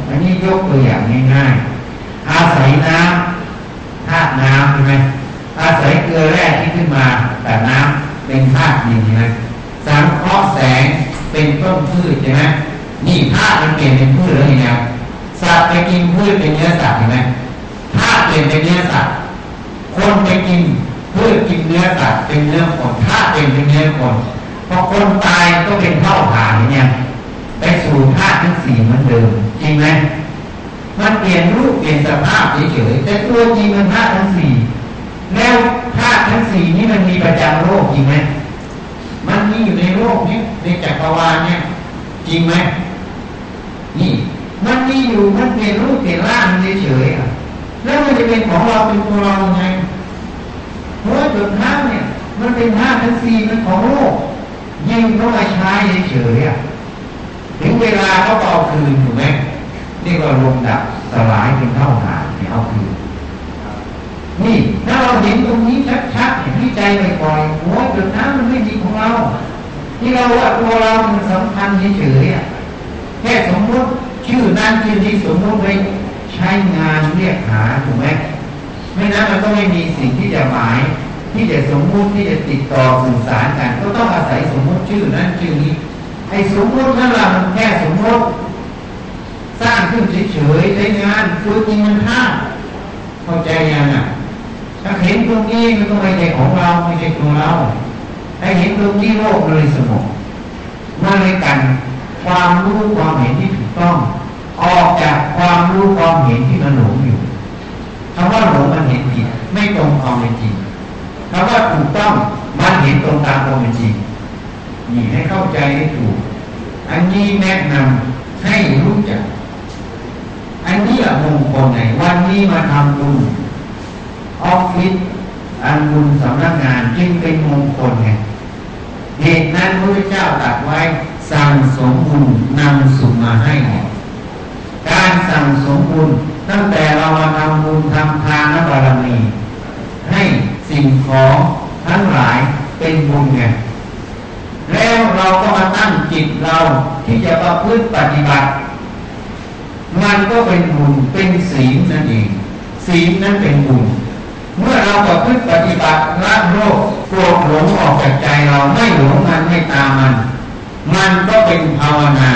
อันนี้ยกตัวอย่างง่ายๆอาศัยน้ำธาตุน้ำใช่ไหมอาศัยเกลือแร่ที่ขึ้นมาแต่น้ำเป็นธาตุดินใช่ไหมสังเคราะห์แสงเป็นต้นพืชใช่ไหมนี่ธาตุมันเปลี่ยนเป็นพืชแล้วไงสัตว์ไปกินพืชเป็นเนื้อสัตว์เห็นไหมธาตุเปลี่ยนเป็นเนื้อสัตว์ คนไปกินเพืชกินเนื้อสัตว์เป็นเนื้อคนธาเป็นเป็นเนื้อคนพอคนตายก็เป็นเท่าฐานเนี่ยไปสู่ธาตุทั้งสี่เหมือนเดิม จริงไหมมันเปลี่ยนรูปเปลี่ยนสภาพเฉยๆแต่ตัวจริงมันธาตุทั้งสี่แล้วธาตุทั้งสี่นี้มันมีประจำโลกจริงไหมมันมีอยู่ในโลกนี้ในจักรวาลเนี่ย จริงไหมนี่ มันมีอยู่มันเปลี่ยนรูปเปลี่ยนร่างเฉยๆ แล้วมันจะเป็นของเราเป็นตัวเราไงเพราะว่าจุดน้ำเนี่ย มันเป็นธาทั้งสี่มันของโลกยิงเข้ามาใช้เฉยๆถึงเวลาเขาเอาคืนถูกไหมนี่ก็ลงดับสลายเป็นเท่าหาเนี่ยเอาคืนนี่ถ้าเราเห็นตรงนี้ชัดๆเห็นที่ใจบ่อยๆหัวจุดน้ำมันไม่ดีของเรา ที่เราว่าตัวเรามันสำคัญเฉยๆแค่สมมติชื่อนั้นชื่อนี้สมมติไป ใช้งานเรียกหาถูกไหมไม่นั้นมันก็ไม่มีสิ่งที่จะหมายที่จะสมมุติที่จะติดต่อสื่อสารกัน ก็ต้องอาศัยสมมุติชื่อนั้นชื่อนี้ไอ้สมมุตินั่นแหละมันแค่สมมุติสร้างขึ้นเฉยๆใช้งานคือจริงมันท่าเข้าใจยังอะถ้าเห็นตรงนี้มันก็ไม่ใช่ของเราไม่ใช่ตัวเราถ้าเห็นตรงนี้โลกเลยสงบมาเลยกันความรู้ความเห็นที่ถูกต้อง ออกจากความรู้ความเห็นที่มันหลงอยู่คำว่าหลงมันเห็นผิดไม่ตรงความเป็นจริงคำว่าถูกต้องมันเห็นตรงตามความเป็นจริงนี่ให้เข้าใจให้ถูก อันนี้แนะนำให้รู้จัก อันนี้มงคลไหนวันนี้มาทำบุญออฟฟิศอันบุญสำนักงานจึงเป็นมงคลไงเหตุนั้นพระเจ้าตรัสไว้สั่งสมบุญนำสุขมาให้ การสั่งสมบุญตั้งแต่เรามาทำบุญทำทานและบารมีให้สิ่งของทั้งหลายเป็นบุญไงแล้วเราก็มาตั้งจิตเราที่จะประพฤติปฏิบัติ มันก็เป็นบุญเป็นศีลนั่นเองศีลนั้นเป็นบุญเมื่อเราประพฤติปฏิบัติละโลกโกรธหลงออกจากใจเราไม่หลงมันไม่ตามมัน มันก็เป็นภาวนา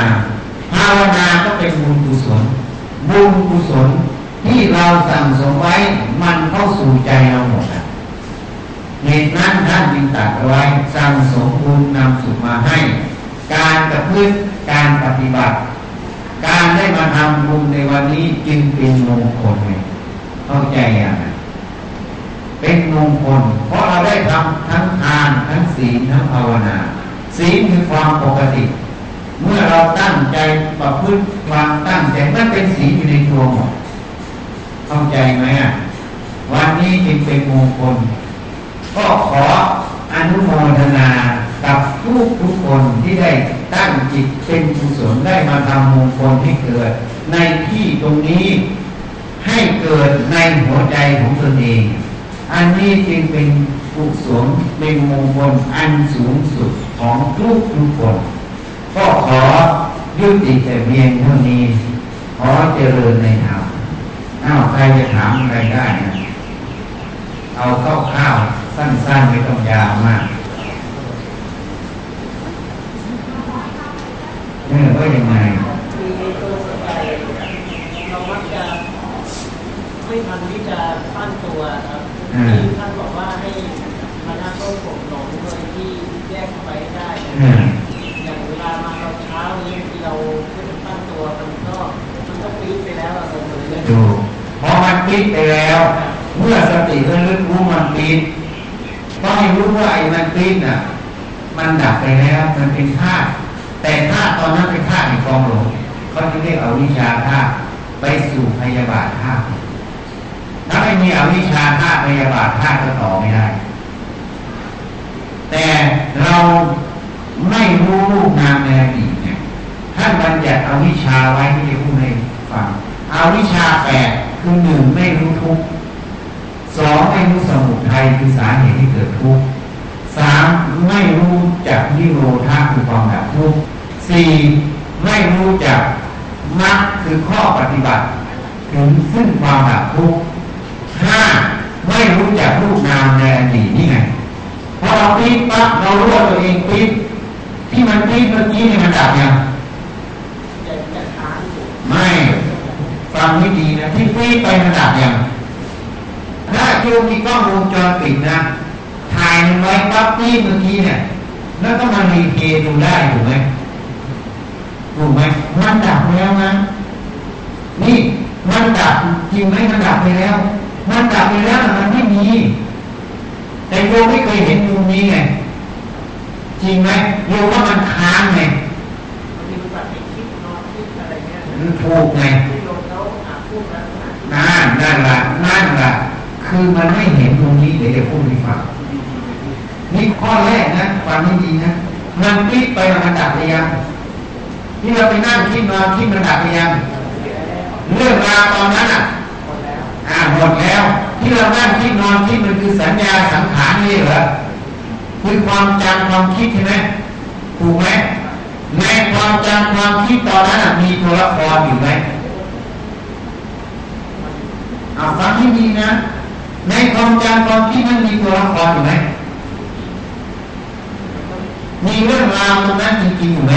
ภาวนาก็เป็นบุญกุศล บุญกุศลที่เราสั่งสมไว้มันเข้าสู่ใจเราหมดเหตุนั้นท่านจึงตัดไว้สั่งสมบุญนำสุขมาให้ การกระพฤติการปฏิบัติ การได้มาทำบุญในวันนี้จึงเป็นมงคลไงเข้าใจอย่างนั้นเป็นมงคล เพราะเราได้ทำทั้งทานทั้งศีลทั้งภาวนาศีลคือความปกติ เมื่อเราตั้งใจประพฤติความตั้งใจมันเป็นศีอยู่ในตัวหมดเข้าใจไหมอะวันนี้จึงเป็นมงคล ก็ขออนุโมทนากับทุกทุกคนที่ได้ตั้งจิตเป็นกุศลได้มาทำมงคลให้เกิด ในที่ตรงนี้ให้เกิดในหัวใจของตนเอง อันนี้จึงเป็นกุศลเป็นมงคลอันสูงสุดของทุกทุกคน ก็ขอยุติแต่เพียงเท่านี้ ขอเจริญในธรรมอ้าวใครจะถามอะไรได้นะเอาเข้าข้าวสั้นๆไม่ต้องยาวมากเนี่ยว่ายังไงเรามักจะไม่ทันที่จะตั้งตัวครับที่ท่านบอกว่าให้มานั่งต้นผมหลงโดยที่แยกไปได้อย่างเวลา มาเราเช้านี้ที่เราขึ้นตั้งตัวมันก็มันก็ปี๊ดไปแล้วเราเลยดูพอมันปี๊ดไปแล้ว เมื่อสติระลึกรู้มันปี๊ดก็ให้รู้ว่าไอ้มันปี๊ดน่ะ มันดับไปแล้วมันเป็นธาตุแต่ธาตุตอนนั้นเป็นธาตุในกองหลงเขาจะเรียกเอาวิชาธาตุไปสู่พยาบาทธาตุถ้าไม่มีอวิชชาธาตุพยาบาทธาตุก็ต่อไม่ได้ แต่เรา ไม่รู้รูปนามแนบดีเนี่ยท่านบัญญัติเอาวิชาไว้ที่จะพูดให้ฟังเอาวิชาแปดคือหนึ่งไม่รู้ทุกสองไม่รู้สมุทัยคือสาเหตุที่เกิดทุกสามไม่รู้จักนิโรธาคือความดับทุกสี่ไม่รู้จักมรรคคือข้อปฏิบัติ ถึงซึ่งความดับทุกห้าไม่รู้จักรูปนามในอดีตนี่ไงพอเราปี๊บปั๊บเรารู้ว่าตัวเองปี๊บ ที่มันปี๊บเมื่อกี้นี่มันดับยังจะจะค้างอยู่ไม่ฟังไม่ดีนะที่ปี๊บไปมันดับยังถ้าโยมมีกล้องวงจรปิดนะถ่ายมันไว้ปั๊บปี๊บเมื่อกี้เนี่ยแล้วก็มารีเพย์ดูได้ถูกไหมถูกไหมมันดับแล้วนะนี่มันดับจริงไหมมันดับไปแล้ว มันดับไปแล้วมันไม่มี แต่โยมไม่เคยเห็นมุมนี้ไง จริงไหมโยมว่ามันค้างไงบางทีมันแบบไปคิดนอนคิดอะไรเงี้ยมันถูกไงโดนเขาพูดรั้นนะนั่นนั่นละนั่นละคือมันไม่เห็นตรงนี้เดี๋ยวจะพูดให้ฟังนี่ข้อแรกนะฟังให้ดีนะมันปิดไปมันดับไปยังที่เราไปนั่งคิดนอนคิดมันดับไปยังเรื่องราวตอนนั้นอะหมดแล้วอ่าหมดแล้ว ที่เรานั่งคิดนอนคิดมันคือสัญญาสังขารนี่เหรอ คือความจำความคิดใช่ไหมถูกไหมในความจำความคิดตอนนั้นมีตัวละครอยู่ไหมเอาฟังให้ดีนะ ในความจำความคิดนั้นมีตัวละครอยู่ไหมมีเรื่องราวตรงนั้นจริงๆอยู่ไหม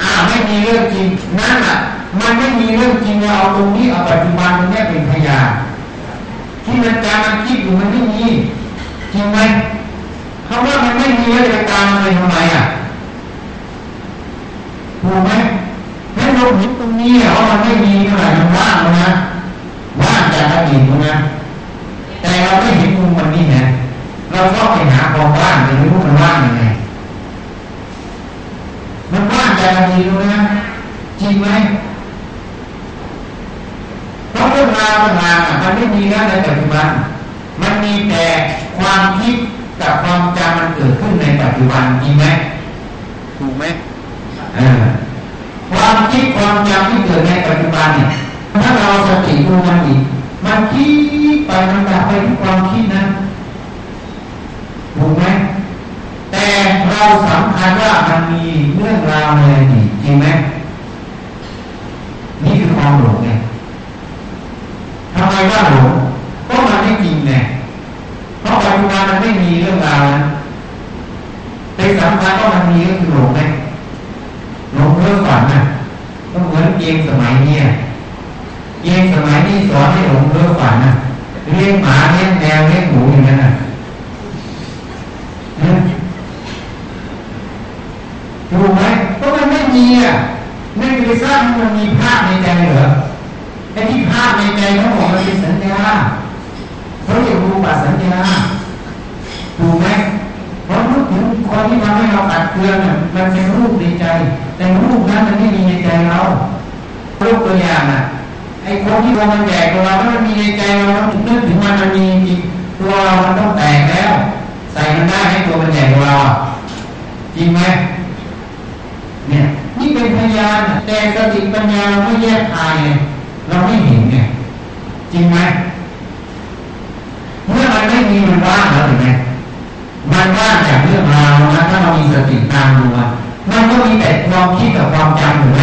อ่าไม่มีเรื่องจริงนั่นแหละมันไม่มีเรื่องจริงเอาตรงนี้เอาปัจจุบันตรงนี้เป็นพยานที่มันจำมันคิดอยู่มันไม่มีจริงไหม คำว่ามันไม่มีแล้วจะตามเลยทำไมอะถูกไหมให้เราเห็นตรงนี้อะว่ามันไม่มีเท่าไหร่มันว่างแล้วนะว่างจากอดีตแล้นะแต่เราไม่เห็นมุมมันนี่นะเราชอบไปหาความว่างแต่ไม่รู้มันว่างยังไงมันว่างจากอดีตรู้นะจริงไหมเพราะเรื่องราวต่างๆอะมันไม่มีแล้วในปัจจุบันมันมีแต่ความคิด กับความจำมันเกิดขึ้นในปัจจุบันจริงไหมถูกไหมเออความคิดความจำที่เกิดในปัจจุบันเนี่ยถ้าเราสติดูมันอีกมันคิดไปมันดับไปที่ความคิดนะถูกไหมแต่เราสำคัญว่ามันมีเรื่องราวในอดีตจริงไหมนี่คือความหลงไงทำไมว่าหลงเพราะมันไม่จริงไง เพราะปัจจุบันมันไม่มีเรื่องราวนั้นแต่สำคัญว่ามันมีก็คือหลงไงหลงเพ้อฝันน่ะก็เหมือนเกมสมัยนี้อะเกมสมัยนี้สอนให้หลงเพ้อฝันน่ะเลี้ยงหมาเลี้ยงแมวเลี้ยงหมูอย่างนั้นน่ะถูกไหมเพราะมันไม่มีอะไม่ไปสร้างมันมีภาพในใจเหรอไอ้ที่ภาพในใจเขาบอกมันเป็นสัญญา เขาเรียกรูปสัญญาถูกไหมเพราะนึกถึงคนที่ทำให้เราอัดเกลือนน่ะมันเป็นรูปในใจ แต่รูปนั้นมันไม่มีในใจเรารูปตัวอย่างอะไอ้คนที่เรามันแจกตัวเราถ้ามันมีในใจเราแล้วนึกถึงมันมันมีจริงตัวเรามันต้องแตกแล้ว ใส่มันได้ให้ตัวมันแจกตัวเราจริงไหมเนี่ยนี่เป็นพยานแต่สติปัญญาเราไม่แยกทายไงเราไม่เห็นไงจริงไหม นไม่มีมันว่างแล้วเห็นไหมมันว่างจากเรื่องราวนะถ้าเรามีสติตามดูมันมันก็มีแต่ความคิดกับความจำถูกไหม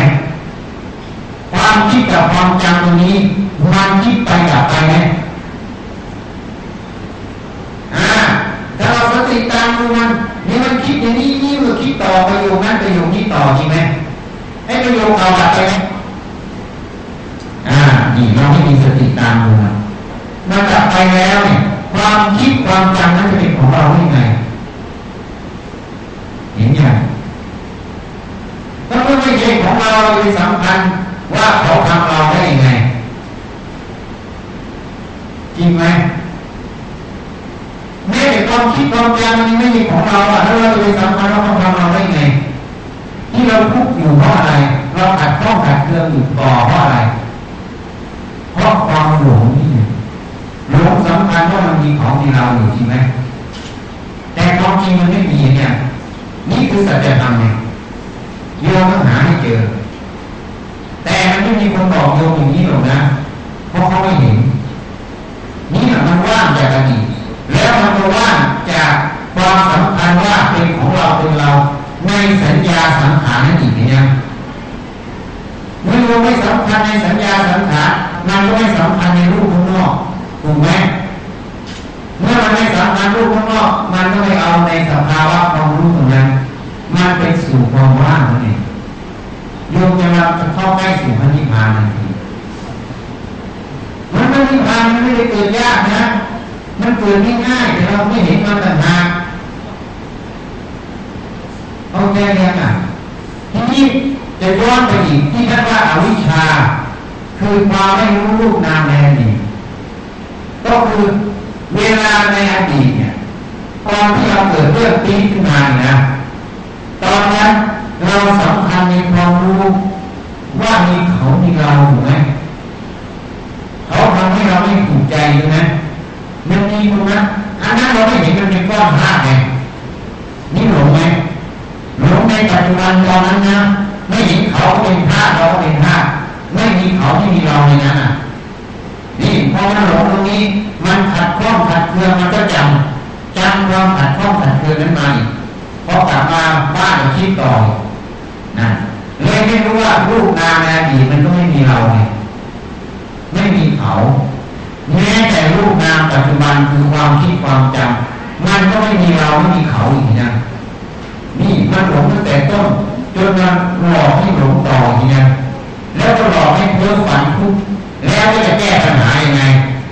ความคิดกับความจำตรงนี้มันคิดไปดับไปไหมอ่าถ้าเราสติตามดูมันนี่มันคิดอย่างนี้นี่มันคิดต่อประโยคนั้นประโยคนี้ต่อจริงไหมให้ประโยคเก่าดับไปไหมอ่านี่เราไม่มีสติตามดูมันมันดับไปแล้วเนี่ย ความคิดความจำนั้นจะเป็นของเราได้ไงเห็นยังถ้ามันไม่ใช่ของเราเลยสำคัญว่าเขาทำเราได้ยังไงจริงไหมแม้แต่ความคิดความจำมันไม่ใช่ของเราอะแล้วเราจะไปสำคัญว่าเขาทำเราได้ไงที่เราทุกข์อยู่เพราะอะไร เราขัดข้องขัดเคืองอยู่ต่อเพราะอะไร เพราะความหลงนี่ไง หลงสำคัญว่ามันมีของในเราอยู่จริงไหมแต่ความจริงมันไม่มีเนี่ย นี่คือสัจธรรมไงนโยมต้องหาให้เจอ แต่มันไม่มีคนบอกโยมอย่างนี้หรอกนะเพราะเขาไม่เห็น นี่มันว่างจากอดีตแล้วมันก็ว่างจากความสำคัญว่าเป็นของเราเป็นเรา ในสัญญาสังขารนั่นอีกเนี่ยเมื่อเราไม่สำคัญในสัญญาสังขารมันก็ไม่สำคัญในรูปข้างนอก ถูกไหมเมื่อมันไม่สำคัญรูปข้างนอกมันก็ไม่เอาในสภาวะความรู้ตรงนั้น มันเป็นสู่ความว่างนั่นเองโยมจะมาเข้าใกล้สู่พระนิพพานทันทีมันพระนิพพานมันไม่ได้เกิดยากนะ มันเกิดง่ายๆแต่เราไม่เห็นมันต่างหากเอาแค่นี้อะทีนี้จะย้อนไปอีกที่ท่านว่าอาวิชชา คือความไม่รู้รูปนามในอดีต ก็คือเวลาในอดีตเนี่ยตอนที่เราเกิดเรื่องปีขึ้นมาเนี่ยนะตอนนั้นเราสำคัญในความรู้ว่ามีเขามีเราถูกไหมเขาทำให้เราไม่ถูกใจใช่ไหมมันมีตรงนั้นอันนั้นเราไม่เห็นมันเป็นก้อนธาตุไงนี่หลงไหมหลงในปัจจุบันตอนนั้นนะไม่เห็นเขาเป็นธาตุเราก็เป็นธาตุไม่มีเขาไม่มีเราในนั้นอะ นี่พอมันหลงตรงนี้ มันขัดข้องขัดเคืองมันก็จำจำความขัดข้องขัดเคืองนั้นมาอีกพอกลับมาบ้านคิดต่อนะเลยไม่รู้ว่ารูปนามในอดีตมันก็ไม่มีเราไงไม่มีเขาแม้แต่รูปนามปัจจุบันคือความคิดความจำมันก็ไม่มีเราไม่มีเขาอีกนะนี่มันหลงตั้งแต่ต้นจนมันหลอกให้หลงต่ออีกนะแล้วก็หลอกให้เพ้อฝันทุก แล้วจะแก้ปัญหายังไง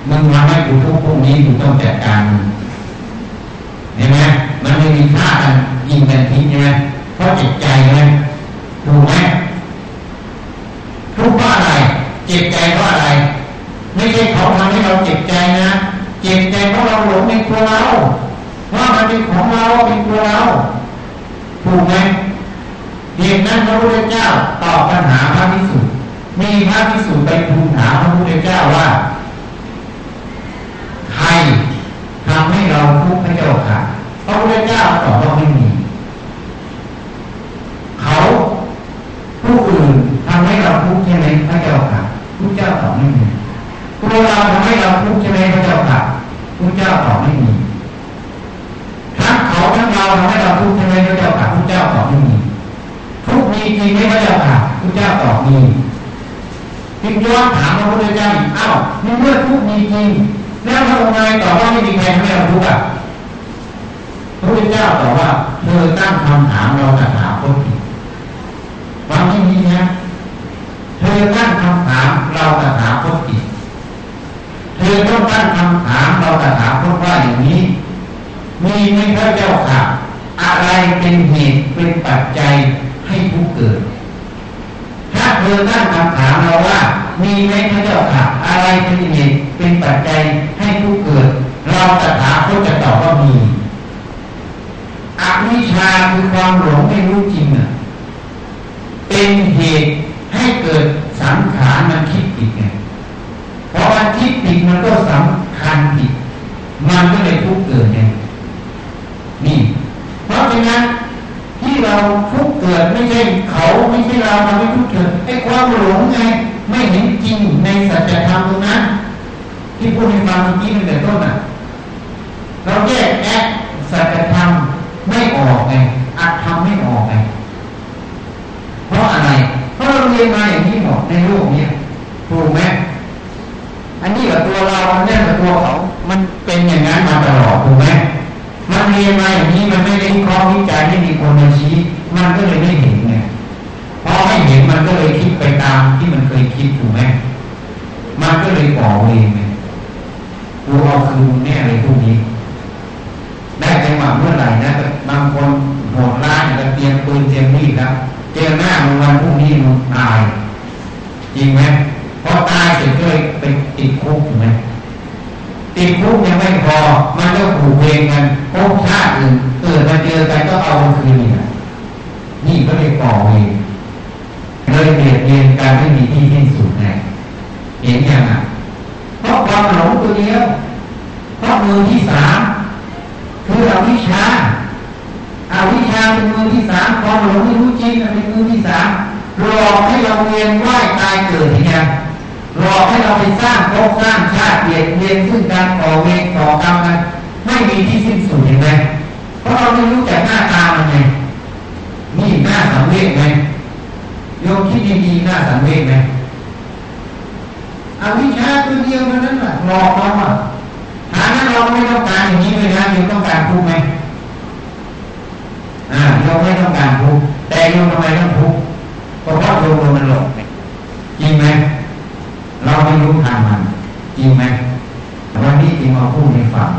มึงทำให้กูทุกพวกนี้กูต้องจัดการเห็นไหมมันไม่มีค่ากันยิงกันทิ้งใช่ไหมเพราะจิตใจใช่ไหมถูกไหมทุกข์เพราะอะไรเจ็บใจเพราะอะไร ไม่ใช่เขาทำให้เราเจ็บใจนะเจ็บใจเพราะเราหลงในตัวเราว่ามันเป็นของเราเป็นตัวเราถูกไหมเหตุนั้นพระพุทธเจ้าตอบปัญหาพระพิสุ มีพระพิสุไปทูลถามพระพุทธเจ้าว่า ใครทำให้เราทุกข์พระเจ้าค่ะพระพุทธเจ้าตอบว่าไม่มี เขาผู้อื่นทำให้เราทุกข์ใช่ไหมพระเจ้าค่ะพระเจ้าตอบไม่มีตัวเราทำให้เราทุกข์ใช่ไหมพระเจ้าค่ะพระเจ้าตอบไม่มีทั้งเขาทั้งเราทำให้เราทุกข์ใช่ไหมพระเจ้าค่ะพระเจ้าตอบไม่มีทุกมีจริงไหมพระเจ้าค่ะพระเจ้าตอบมี จึงย้อนถามพระพุทธเจ้าอีกอ้าวในเมื่อทุกมีจริงแล้วทำไมตอบว่าไม่มีใครทำให้เราทุกข์อะพระพุทธเจ้าตอบว่าเธอตั้งคำถามเราตถาคตผิดฟังไม่ดีนะเธอตั้งคำถามเราตถาคตผิดเธอต้องตั้งคำถามเราตถาคตว่าอย่างนี้ มีไหมพระเจ้าค่ะอะไรเป็นเหตุเป็นปัจจัยให้ทุกข์เกิด ถ้าเธอตั้งคำถามเราว่า มีไหมพระเจ้าค่ะอะไรเป็นเหตุเป็นปัจจัยให้ทุกข์เกิด เราตถาคตจะตอบว่ามีอวิชชาคือความหลงไม่รู้จริงอะเป็นเหตุให้เกิดสังขารมันคิดผิดไงเพราะมันคิดผิดมันก็สำคัญผิด มันก็เลยทุกเกิดไงนี่ เพราะฉะนั้น ที่เราทุกข์เกิดไม่ใช่เขาไม่ใช่เราทำให้ทุกข์เกิดไอ้ความหลงไงไม่เห็นจริงในสัจธรรมตรงนั้นที่พูดให้ฟังเมื่อกี้ตั้งแต่ต้นอะเราแยกแยะสัจธรรมไม่ออกไงอัตธรรมไม่ออกไงเพราะอะไร เพราะเราเรียนมาอย่างนี้หมดในโลกนี้ถูกไหมอันนี้กับตัวเรามันแน่กับตัวเขา มันเป็นอย่างนั้นมาตลอดถูกไหม มันเรียนมาอย่างนี้มันไม่ได้วิเคราะห์วิจัยไม่มีคนมาชี้ มันก็เลยไม่เห็นไงพอไม่เห็นมันก็เลยคิดไปตามที่มันเคยคิดถูกไหมมันก็เลยก่อเวรไงกูเอาคืนแน่เลยพวกนี้ได้จังหวะเมื่อไหร่นะบางคนโหดร้ายก็เตรียมปืนเตรียมมีดครับเจอหน้ามันวันพรุ่งนี้มันตาย จริงไหมพอตายเสร็จก็เลยไปติดคุกถูกไหม ติดคุกยังไม่พอ มันก็ผูกเวรกันพบชาติอื่นเกิดมาเจอกันก็เอาคืนเนี่แหละนี่ก็เลยก่อเวรเลยเบียดเบียนการไม่มีที่สิ้นสุดไงเห็นยังอะเพราะความหลงตัวเดียวเพราะมือที่สามคืออวิชชาอาวิชชาเป็นมือที่สามความหลงไม่รู้จริงเป็นมือที่สามหลอกให้เราเวียนว่ายตายเกิดอย่างเงี้ย หลอกให้เราไปสร้างภพสร้างชาติเบียดเบียนซึ่งการต่อเวรต่อกรรมกันไม่มีที่สิ้นสุดเห็นไหมเพราะเราไม่รู้จักหน้าตามันไงนี่หน้าสังเวชไหมโยมคิดดีๆหน้าสังเวชไหมอวิชชาตัวเดียวมันนั้นแหละหลอกเราอะหานั้นเราไม่ต้องการอย่างนี้เลยนะโยมต้องการทุกไหมอ่าโยมไม่ต้องการทุกแต่โยมทำไมต้องทุกเพราะว่าโยมโดนมันหลอกจริงไหม เราไม่รู้ทางมันจริงไหมวันนี้จริงมาพูดในฝั่ง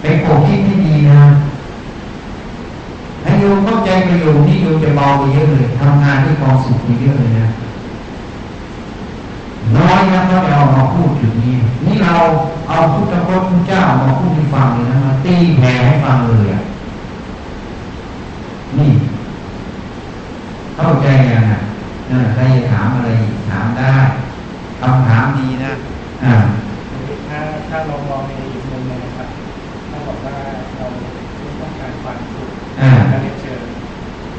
เป็นโกคิดที่ดีนะให้โยมเข้าใจประโยชน์นี้โยมจะเบาไปเยอะเลยทำงานด้วยความสุขไปเยอะเลยนะน้อยนะเขาจะเอามาพูดจุดนี้นี่เราเอาพุทธพจน์พระเจ้ามาพูดให้ฟังเลยนะมาตีแผ่ให้ฟังเลยอะนี่ เข้าใจยังอะใครจะถามอะไรถามได้ คำถามดีนะอ่าถ้าถ้าเรามองในอีกมุมหนึงนะครับถ้าบอกว่าเราไม่ต้องการความสุขอ่าก็ในเชิง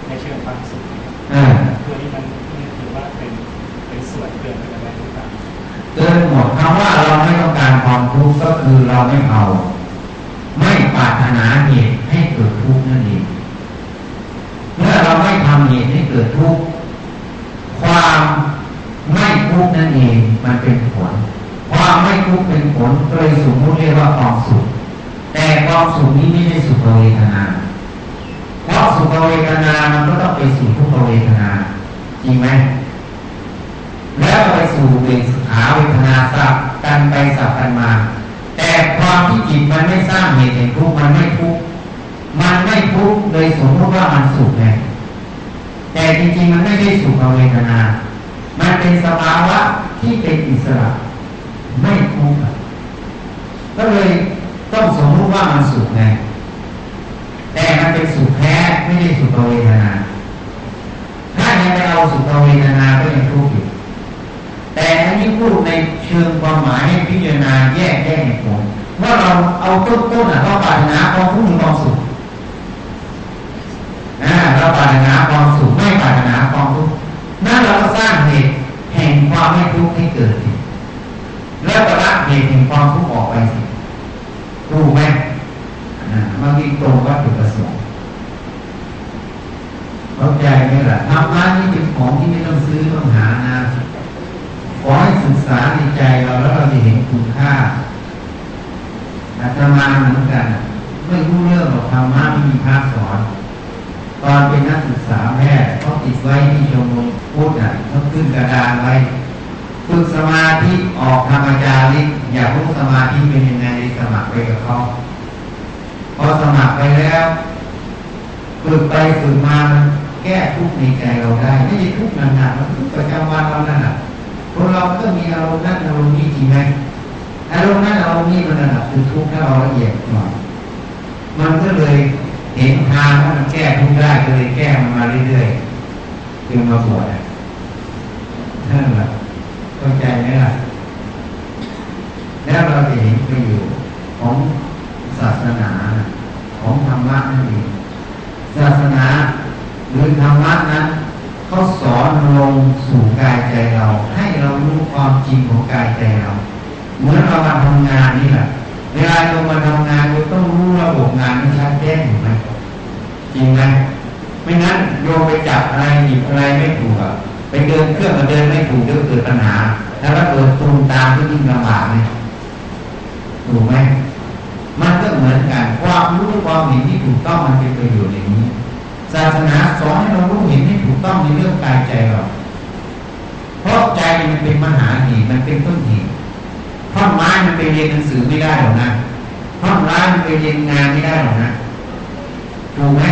ในเชิงความสุขนะครับอ่าตัวนี้มันนี่ถือว่าเป็นเป็นส่วนเกินไปอะไรหรือเปล่าเกินหมดคำว่าเราไม่ต้องการความทุกข์ก็คือเราไม่เอาไม่ปรารถนาเหตุให้เกิดทุกข์นั่นเองเมื่อเราไม่ทำเหตุให้เกิดทุกข์ความไม่ทุ กข์นั่นเองมันเป็นผลความไม่ทุกข์เป็นผลเลยสมมติเรียกว่าความสุข แต่ความสุขนี้ไม่ใช่สุขเวทนาเพราะสุขเวทนามันก็ต้องไปสู่ทุกขเวทนาจริงไหมแล้วไปสู่เวขาเวทนาสับกันไปสับกันมา แต่ความที่จิตมันไม่สร้างเหตุแห่งทุกข์มันไม่ทุกข์มันไม่ทุกข์เลยสมมติว่ามันสุขไงแต่จริงๆมันไม่ใช่สุขเวทนา มันเป็นสภาวะที่เป็นอิสระ ไม่ทุกข์ก็เลยต้องสมมติว่ามันสุขไงแต่มันเป็นสุขแท้ไม่ได้สุขเวทนา ถ้ายังไปเอาสุขเวทนาก็ยังทุกข์อยู่แต่อันนี้พูดในเชิงความหมายให้พิจารณาแยกแยกเหตุผลว่าเราเอาต้นต้นอะเราปรารถนาความทุกข์หรือความสุขอ่าเราปรารถนาความสุขไม่ปรารถนาความทุกข์ นั่นเราก็สร้างเหตุแห่งความไม่ทุกข์ให้เกิดสิแล้วก็ละเหตุแห่งความทุกข์ออกไปสิถูกไหมอ่ามันมีตรงวัตถุประสงค์เข้าใจไหมล่ะธรรมะนี่เป็นของที่ไม่ต้องซื้อต้องหานะขอให้ศึกษาในใจเราแล้วเราจะเห็นคุณค่าอาตมาเหมือนกัน ไม่รู้เรื่องหรอกธรรมะไม่มีพระสอน ตอนเป็นนักศึกษาแพทย์เขาติดไว้ที่ชมรมพุทธอะเขาขึ้นกระดานไว้ฝึกสมาธิออกธรรมจาริกอยากรู้สมาธิเป็นยังไงสมัครไปกับเขาพอสมัครไปแล้วฝึกไปฝึกมามันแก้ทุกข์ในใจเราได้ ไม่ใช่ทุกข์หนักๆมันทุกข์ประจำวันเรานั่นแหละคนเราก็มีอารมณ์นั้นอารมณ์นี้จริงไหมอารมณ์นั้นอารมณ์นี้มันระดับคือทุกข์ถ้าเราละเอียดหน่อยมันก็เลย เห็นทางว่ามันแก้ทุกข์ได้ก็เลยแก้มันมาเรื่อยๆจึงมาบวชอะนั่นแหละเข้าใจไหมล่ะแล้วเราจะเห็นประโยชน์ของศาสนาของธรรมะนั่นเองศาสนาหรือธรรมะนั้นเขาสอนลงสู่กายใจเรา ให้เรารู้ความจริงของกายใจเรา เหมือนเรามาทำงานนี่แหละ เวลาเรามาทำงานเราต้องรู้ระบบงานมันชัดแจ้งถูกไหมจริงไหมไม่งั้นโยมไปจับอะไรหยิบอะไรไม่ถูกไปเดินเครื่องมาเดินไม่ถูกเดี๋ยวเกิดปัญหา แล้วก็เกิดตูมตามที่ยิ่งลำบากเลยถูกไหมมันก็เหมือนกันความรู้ความเห็นที่ถูกต้องมันเป็นประโยชน์อย่างนี้ ศาสนาสอนให้เรารู้เห็นให้ถูกต้องในเรื่องกายใจเราเพราะใจมันเป็นมหาเหตุมันเป็นต้นเหตุ ท่อนไม้มันไปเรียนหนังสือไม่ได้หรอกนะท่อนไม้มันไปเรียนงานไม่ได้หรอกนะถูกไหม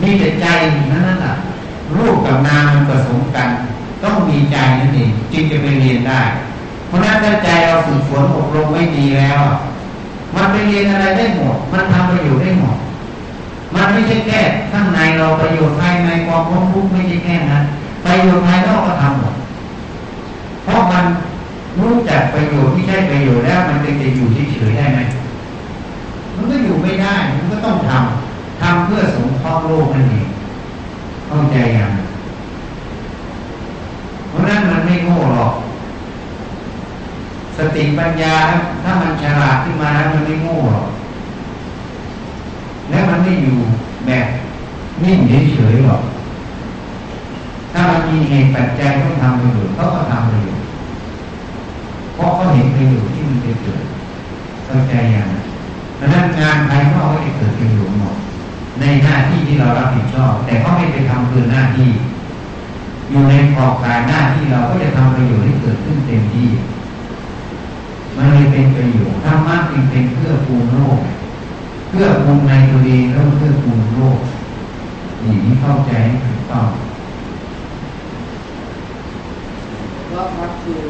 มีแต่ใจนั่นนั่นแหละรูปกับนามมันผสมกัน ต้องมีใจนั่นเองจึงจะไปเรียนได้ เพราะนั้นถ้าใจเราฝึกฝนอบรมไม่ดีแล้ว มันไปเรียนอะไรได้หมด มันทำประโยชน์ได้หมด มันไม่ใช่แค่ข้างในเราประโยชน์ภายในความพ้ไม่ใช่แค่นั้นประโยชน์ภายนอกก็ทำหมดเพราะมัน รู้จักประโยชน์ที่ใช่ประโยชน์แล้ว มันจะอยู่เฉยๆได้ไหมมันก็อยู่ไม่ได้ มันก็ต้องทำทำเพื่อสงเคราะห์โลกนั่นเองเข้าใจใจยังเพราะนั้นมันไม่โง่หรอก สติปัญญาถ้ามันฉลาดขึ้นมาแล้วมันไม่โง่หรอก แล้วมันไม่อยู่แบบนิ่งเฉยๆหรอก ถ้ามันมีเหตุปัจจัยต้องทำประโยชน์เขาก็ทำประโยชน์ เพราะเขาเห็นประโยชน์ที่มันจะเกิดเข้าใจอย่างนั้นดังนั้นงานภายนอกก็จะเกิดประโยชน์หมดในหน้าที่ที่เรารับผิดชอบ แต่เขาไม่ไปทำเกินหน้าที่ อยู่ในขอบกายหน้าที่เราก็จะทำประโยชน์ที่เกิดขึ้นเต็มที่ มันเลยเป็นประโยชน์ธรรมะจึงเป็นเพื่อปูนโลก เพื่อปูนในตัวเองแล้วเพื่อปูนโลกอย่างนี้เข้าใจถูกต้องว่าครับคือ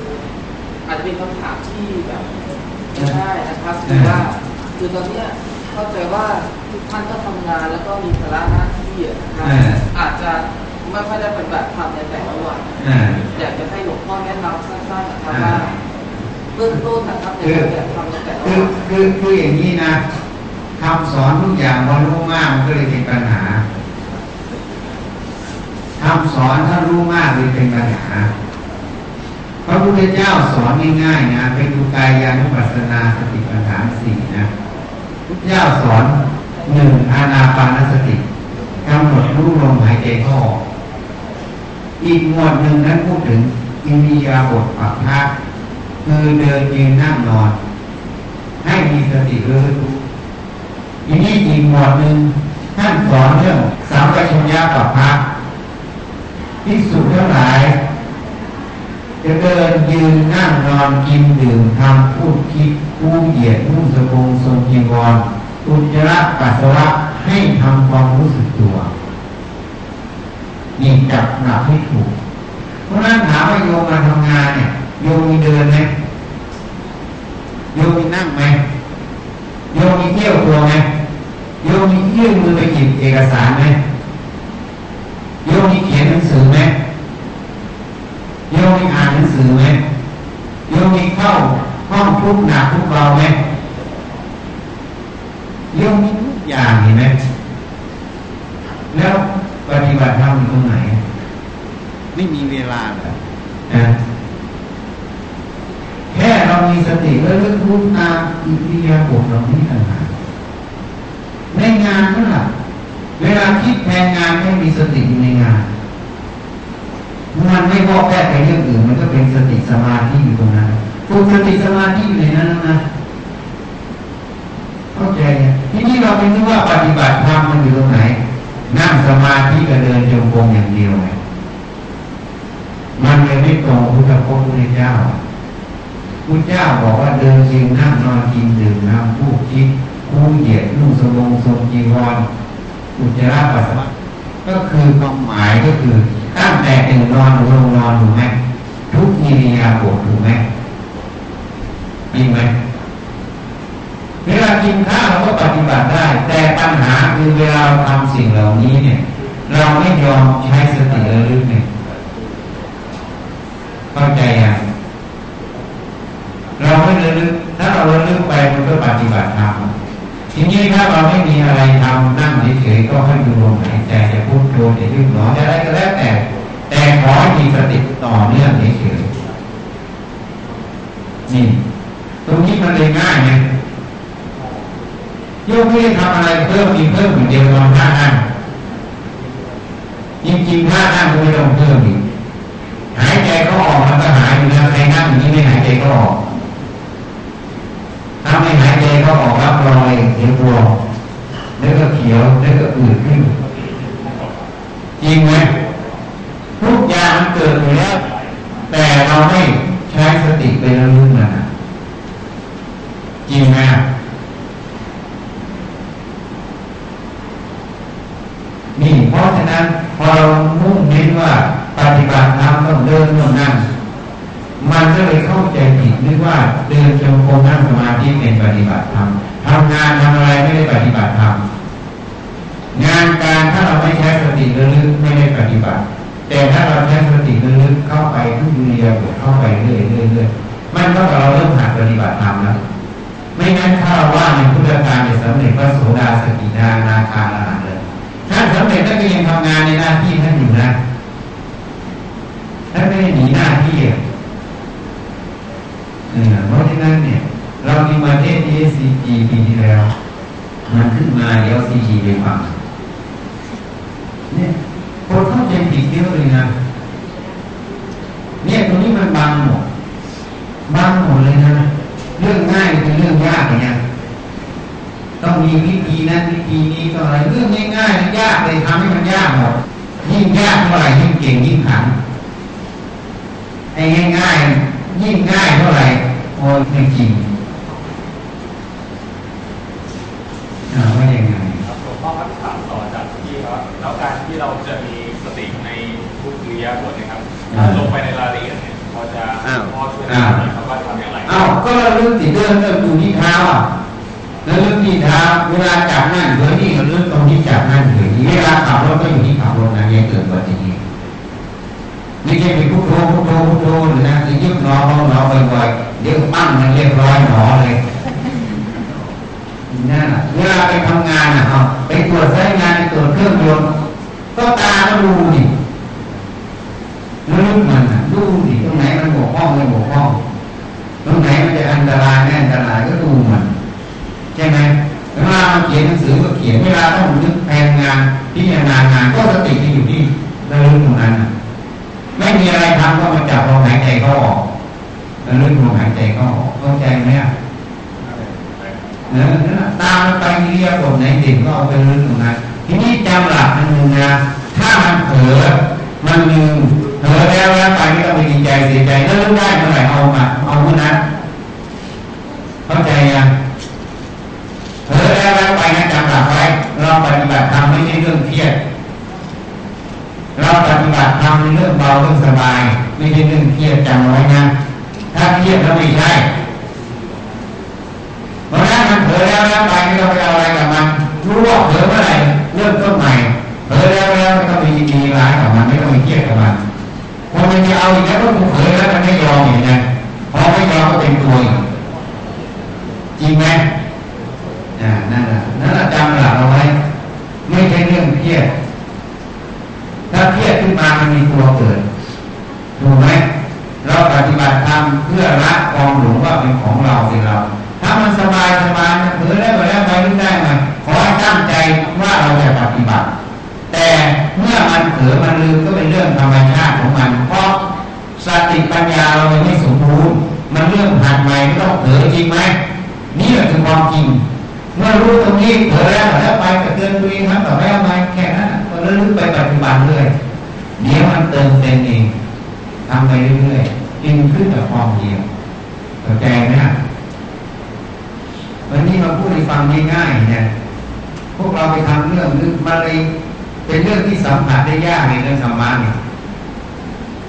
อาจจะเป็นคำถามที่แบบไม่ได้นะครับคือว่าคือตอนเนี้ยเข้าใจว่าทุกท่านก็ทำงานแล้วก็มีภาระหน้าที่อะนะครับอ่า อาจจะไม่ค่อยได้ปฏิบัติธรรมในแต่ละวัน อ่า อยากจะให้หลวงพ่อแนะนำสั้นๆนะครับอ่าว่าเบื้องต้นนะครับในการปฏิบัติธรรมในแต่ละคือวันคือคืออย่างนี้นะคำสอนทุกอย่างพอรู้มากมันก็เลยเป็นปัญหาคำสอนถ้ารู้มากเลยเป็นปัญหา พระพุทธเจ้าสอนง่ายๆนะไปดูกายานุปัสสนาสติปัฏฐานสี่นะพุทธเจ้าสอนหนึ่งอานาปานสติกำหนดรู้ลมหายใจเข้าออกอีกหมวดหนึ่งนั้นพูดถึงอินดียาบทปักพักคือเดินยืนนั่งนอน ให้มีสติรู้รู้อีนี้อีกหมวดหนึ่งท่านสอนเรื่องสามปัญญาปักพักที่สุดเท่าไหร่ จะเดินยืนนั่งนอนกินดื่มทำพูดคิดกู้เหยียดนุ่งสบงทรงจีวรอุจจาระปัสสาวะให้ทำความรู้สึกตัวนี่จับหลักให้ถูก เพราะนั้นถามว่าโยมมาทำงานเนี่ยโยมมีเดินไหมโยมมีนั่งไหมโยมมีเที่ยวตัวไหมโยมมียื่นมือไปหยิบเอกสารไหมโยมมีเขียนหนังสือไหม โยมมีอ่านหนังสือไหมโยมมีเข้าห้องทุกหนักทุกเบาไหมโยมมีทุกอย่างเห็นไหมแล้วปฏิบัติธรรมอยู่ตรงไหน ไม่มีเวลาแบบนะแค่เรามีสติแล้วรู้รู้ตามอิริยาบถเรานี่ต่างหากในงานนั่นแหละเวลาคิดแทนงานให้มีสติอยู่ในงาน มันไม่พอแค่ไปเรื่องอื่น มันก็เป็นสติสมาธิอยู่ตรงนั้นฝึกสติสมาธิอยู่ในนั้นนะเข้าใจไหมทีนี้เราไม่รู้ว่าปฏิบัติธรรมมันอยู่ตรงไหน นั่งสมาธิกับเดินจงกรมอย่างเดียวไงมันเลยไม่ตรงพุทธพจน์พุทธเจ้าพุทธเจ้าบอกว่าเดินยืนนั่งนอนกินดื่มน้ำพูดคิดคู่เหยียดนุ่งสบงทรงจีวรอุจจาระปัสสาวะก็คือความหมายก็คือ ตั้งแต่ตื่นนอนหรือลงนอนถูกไหมทุกอิริยาบถถูกไหมจริงไหมเวลากินข้าวเราก็ปฏิบัติได้ แต่ปัญหาคือเวลาทำสิ่งเหล่านี้เนี่ย เราไม่ยอมใช้สติระลึกเนี่ยเข้าใจยังเราไม่ระลึก ถ้าเราระลึกไปมันก็ปฏิบัติธรรม ทีนี้ถ้าเราไม่มีอะไรทำนั่งเฉยๆก็ให้ดูลมหายใจจะพูดโธจะยืดหนอจะอะไรก็แล้วแต่ แต่ขอมีสติต่อเนื่องเฉยๆนี่ตรงนี้มันเลยง่ายไงโยกไม่ได้ทำอะไรเพิ่มมีเพิ่มเหมือนเดียวนอนท่านั่งจริงๆท่านั่งไม่ต้องเพิ่มอีกหายใจก็ออกมันก็หายอยู่แล้วใครนั่งอย่างนี้ไม่หายใจก็ออก ถ้าไม่หายใจก็ออกรับรอยเดี๋ยวตัวแล้วก็เขียวแล้วก็อืดขึ้นจริงไหมทุกอย่างมันเกิดอยู่แล้วแต่เราไม่ใช้สติไประลึกมันะจริงไหมนี่เพราะฉะนั้นพอเรามุ่งเน้นว่าปฏิบัติธรรมต้องเดินต้องนั่ง มันก็เลยเข้าใจผิดนึกว่าเดินจงกรมนั่งสมาธิเป็นปฏิบัติธรรมทำงานทำอะไรไม่ได้ปฏิบัติธรรมงานการถ้าเราไม่ใช้สติระลึกไม่ได้ปฏิบัติ แต่ถ้าเราใช้สติระลึกเข้าไปทุกเรียบเข้าไปเรื่อยๆเรื่อยๆมันก็เราเริ่มหัดปฏิบัติธรรมแล้วไม่งั้นถ้าเราว่าในพุทธการจะสำเร็จพระโสดาสกิทานาคาอรหันเลยท่านสำเร็จท่านก็ยังทำงานในหน้าที่ท่านอยู่นะท่านไม่ได้หนีหน้าที่อะ เพราะฉะนั้นเนี่ย เรามีมาเทศ ESCG ปีที่แล้ว มันขึ้นมาเดี๋ยว CG ไปฟังเนี่ยคนเข้าใจผิดเยอะเลยนะเนี่ยตรงนี้มันบังหมดบังหมดเลยนะ เรื่องง่ายเป็นเรื่องยากเนี่ยต้องมีวิธีนั้นวิธีนี้ก็อะไรเรื่องง่ายๆยากเลยทำให้มันยากหมดยิ่งยากเท่าไหร่ยิ่งเก่งยิ่งขันไอ้ง่ายๆ ยิ่งง่ายเท่าไหร่โอ้ยไม่จริงว่ายังไงครับหลวงพ่อครับถามต่อจากที่ครับแล้วการที่เราจะมีสติในทุกอิริยาบถเนะครับลงไปในรายละเอียดเนี่ยพอจะพอช่วยแนะนำหน่อยครับว่าทำอย่างไรอ้าวก็เราเรื่องติดเรื่องเริ่มดูที่เท้าอะแล้วเรื่องที่เท้าเวลาจับนั่นเดี๋ยวนี่ก็เรื่องตรงที่จับนั่นเดี๋ยวนี้เวลาขับรถก็อยู่ที่ขับรถนะยังเกิดอุบัติเหตุ ไม่ใช่ไปพุทโธพุทโธพุทโธนะจะยึดหนอหนอหนอบ่อยๆเดี๋ยวปั้งมันเรียบร้อยหนอเลยนั่นแหละเวลาไปทำงานอะเอาไปตรวจใช้งานไปตรวจเครื่องยนต์ก็ตาก็ดูดิลึกมันดูดิตรงไหนมันบกพร่องไม่บกพร่องตรงไหนมันจะอันตรายไม่อันตรายก็ดูมันใช่ไหมเวลาเราเขียนหนังสือก็เขียนเวลาต้องนึกแผนงานพิจารณางานก็สติที่อยู่ที่ระลึกตรงนั้นอะ ไม่มีอะไรทำก็มาจับลมหายใจเข้าออกระลึกลมหายใจเข้าออกเข้าใจไหมอะเนอตามไปเรียกบทไหนเด่นก็เอาไปลึกตรงนั้นทีนี้จำหลักมันหนึ่งนะถ้ามันเผลอมันลืมเผลอแล้วแล้วไปไม่ต้องไปดีใจเสียใจแล้วลึกได้เมื่อไหร่เอามาเอาเมื่อนั้นเข้าใจยังเผลอแล้วแล้วไปนะจำหลักไว้เราปฏิบัติธรรมไม่ใช่เรื่องเครียด เราปฏิบัติธรรมเรื่องเบาเรื่องสบาย ไม่ใช่เรื่องเครียดจำไว้นะ ถ้าเครียดแล้วไม่ใช่เพราะนั้นมันเผลอแล้วแล้วไปไม่ต้องไปเอาอะไรกับมันรู้ว่าเผลอเมื่อไหร่เริ่มต้นใหม่เผลอแล้วแล้วไม่ต้องไปยินดีร้ายกับมันไม่ต้องไปเครียดกับมันพอมันจะเอาอีกแล้วก็เผลอแล้วมันไม่ยอมอย่างนี้พอไม่ยอมก็เป็นตัวจริงไหมอ่านั่นแหละนั่นแหละจำหลักเอาไว้ไม่ใช่เรื่องเครียด ถ้าเครียดขึ้นมามันมีตัวเกิดถูกไหมเราปฏิบัติธรรมเพื่อละความหลงว่าเป็นของเราเป็นเรา ถ้ามันสบายสบายมันเผลอได้ไปแล้วไปไม่ได้ไหมขอให้ตั้งใจว่าเราจะปฏิบัติ แต่เมื่อมันเผลอมันลืมก็เป็นเรื่องธรรมชาติของมัน เพราะสติปัญญาเรายังไม่สมบูรณ์มันเรื่องหัดใหม่ไม่ต้องเผลอจริงไหมนี่แหละคือความจริงเมื่อรู้ตรงนี้เผลอแล้วแล้วไปก็เตือนตัวเองครับต่อไปเอาไปแค่นั้น ระลึกไปปฏิบัติเรื่อยเดี๋ยวมันเติมเต็มเองทำไปเรื่อยๆจึงขึ้นกับความเดียวเข้าใจไหมฮะวันนี้มาพูดให้ฟังง่ายๆเนี่ยพวกเราไปทำเรื่องนึกมาเลยเป็นเรื่องที่สัมผัสได้ยากในเรื่องธรรมะเนี่ย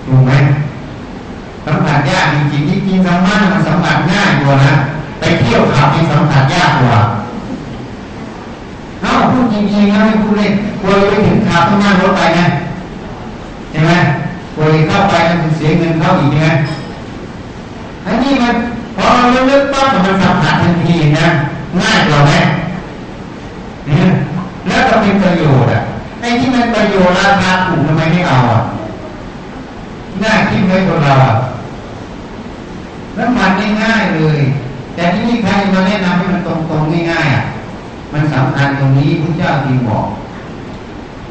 ถูกไหมสัมผัสยากจริงๆจริงๆธรรมะมันสัมผัสง่ายกว่านะไปเที่ยวขับมีสัมผัสยากกว่า อ้าพูดจริงๆนะไม่พูดเล่นกลัวไปถึงขับต้องนั่งรถไปนะใช่ไหมกลัวเข้าไปมันเสียเงินเข้าอีกใช่ไหมอันนี้มันพอเราเลือกปั๊บมันสัมผัสทันทีนะง่ายกว่าไหมเนี่ยแล้วก็เป็นประโยชน์อะไอ้ที่มันประโยชน์ราคาถูกทำไมไม่เอาอะน่าคิดไหมคนเราอะแล้วมันง่ายเลย แต่ที่นี่ใครมาแนะนำให้มันตรงๆง่ายๆอะ มันสำคัญตรงนี้พระเจ้าที่บอก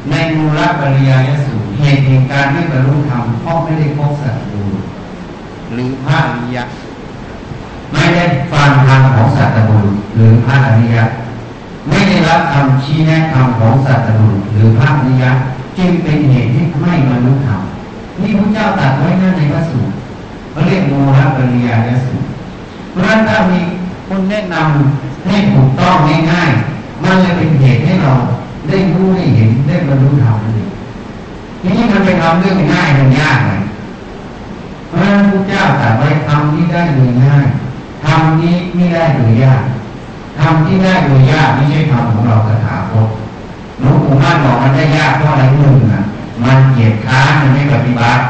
ในมูลปริยายสูตรเหตุแห่งการไม่บรรลุธรรมเพราะไม่ได้พบสัตว์ดูหรือพระอริยะไม่ได้ฟังธรรมของสัตว์บุรุษหรือพระอริยะไม่ได้รับคำชี้แนะธรรมของสัตว์บุรุษหรือพระอริยะจึงเป็นเหตุที่ไม่บรรลุธรรมนี่พระเจ้าตรัสไว้นั่นในพระสูตรเขาเรียกมูลปริยายสูตรเพราะนั้นถ้ามีคนแนะนำให้ถูกต้องง่ายๆ มันจะเป็นเหตุให้เราได้รู้ได้เห็นได้บรรลุธรรมนั่นเองทีนี้มันไปทำเรื่องง่ายมันยากเลยเพราะฉะนั้นพระเจ้าตรัสไว้ทำนี้ได้โดยง่ายทำนี้ไม่ได้โดยยากทำที่ได้โดยยากไม่ใช่ทำของเราสถาคตหลวงปู่มั่นบอกมันได้ยากเพราะอะไรหนึ่งอะ มันเกียดค้านมันไม่ปฏิบัติ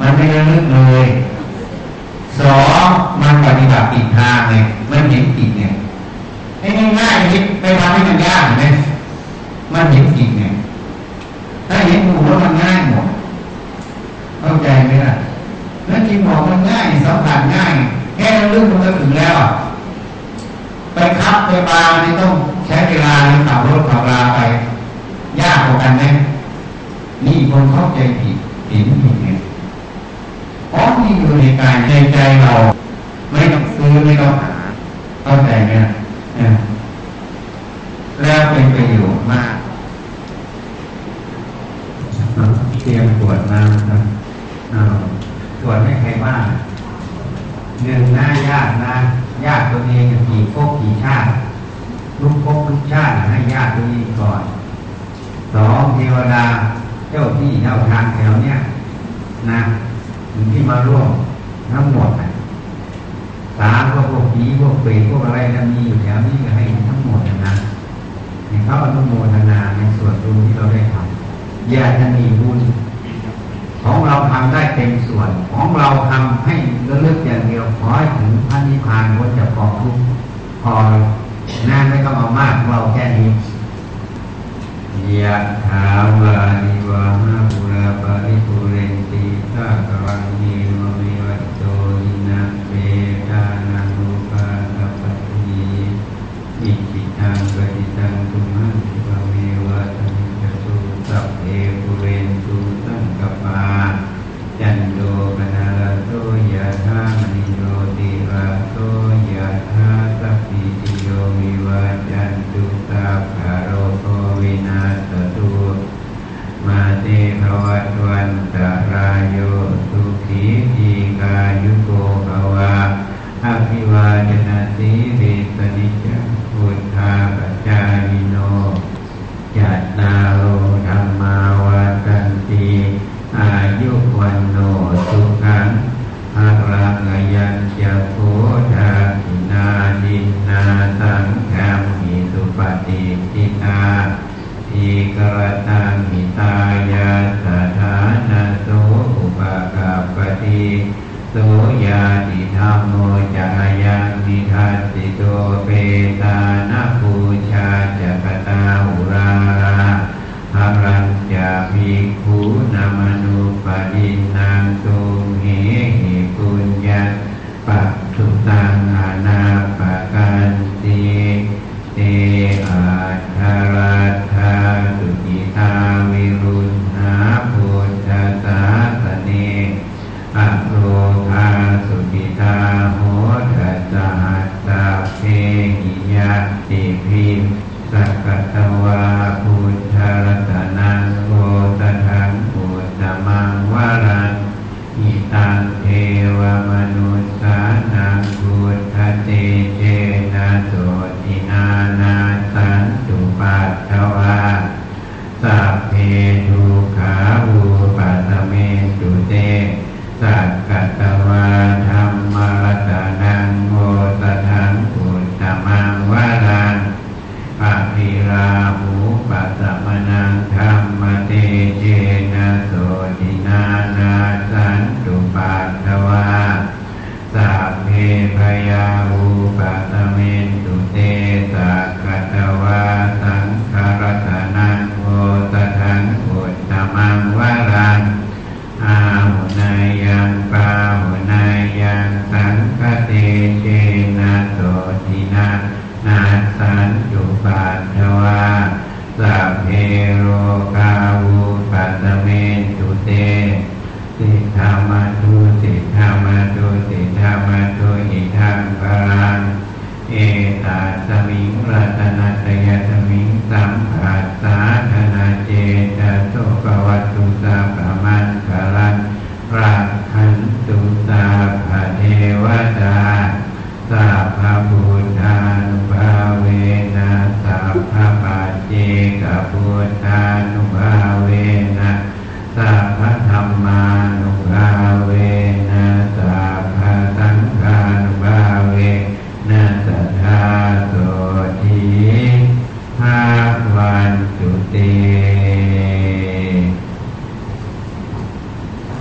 มันไม่ระลึกเลยสองมันปฏิบัติผิดทางไงมันเห็นผิดไง ให้ง่ายๆคิไปทำให้มันยากไหมมันเห็นจริงไงถ้าเห็นหมูแล้วมันง่ายหมดเข้าใจไหมล่ะแล้วจริงบอกมันง่ายสัมผัสง่าย แค่เรื่องมันก็ถึงแล้ว ไปขับไปปลาเนี่ต้องใช้เวลาขับรถขับลาไป ยากกว่ากันไหมนี่คนเข้าใจผิดเห็นผิดเนี่ยอ๋อนี่อยู่ในกายในใจเรา ไม่ต้องซื้อไม่ต้องหาเข้าใจไหม แล้วเป็นประโยชน์มากเตรียมตรวจน้ำครับตรวจให้ใครบ้างหนึ่งหน้าญาตินะญาติตัวเองกี่ภพกี่ชาติลูกภพลูกชาติให้ญาติตัวเองก่อนสองเทวดาเจ้าที่เจ้าทางแถวเนี้ยนะที่มาร่วมทั้งหมดนะ สาพวกพวกผีพวกเปรตพวกอะไรจะมีอยู่แถวนี้ให้ทั้งหมดนะให้เขาอนุโมทนาในส่วนบุญที่เราได้ทำญาติจะมีบุญของเราทำได้เต็มส่วน ของเราทำให้ระลึกอย่างเดียวขอให้ถึงพระนิพพานพ้นจากกองทุกข์พอน่าไม่ต้องเอามากเราแค่นี้ยะถาวานิวาหาปุราปาริปุเรนติสากรังนีมิวัตโตอินังเปตานังอุปาตปฏิอิจิ ตังปฏิตังตุมังคิปะเมวะตมิจตุสัพเพปุเรนตุสังกปาจันโดปนาลโตยะธามณิโยติระโตยะธาสัพพิติโยวิวัจจันตุสัพพะโรโควินาศตุมาเตภวัตวันตรายโยสุขีทีกายุโกภวะอภิวาจนาสีริสนิจัง พุทธาปัจจายิโนจัตตาโลธรรมาวาตันติอายุวันโนสุขังภารังยัญจะโพธาคินาดินนาสังฆามิสุปฏิทิตาทีกรตังหิตายาสถานาโสอุปกาปฏิ สยาติธรรมโมจายังนิทัสสิโตเปตานาปูชาจักตาอุราราหารัญจาภิกขุนามนุปดินังตุมเหหิปุญญา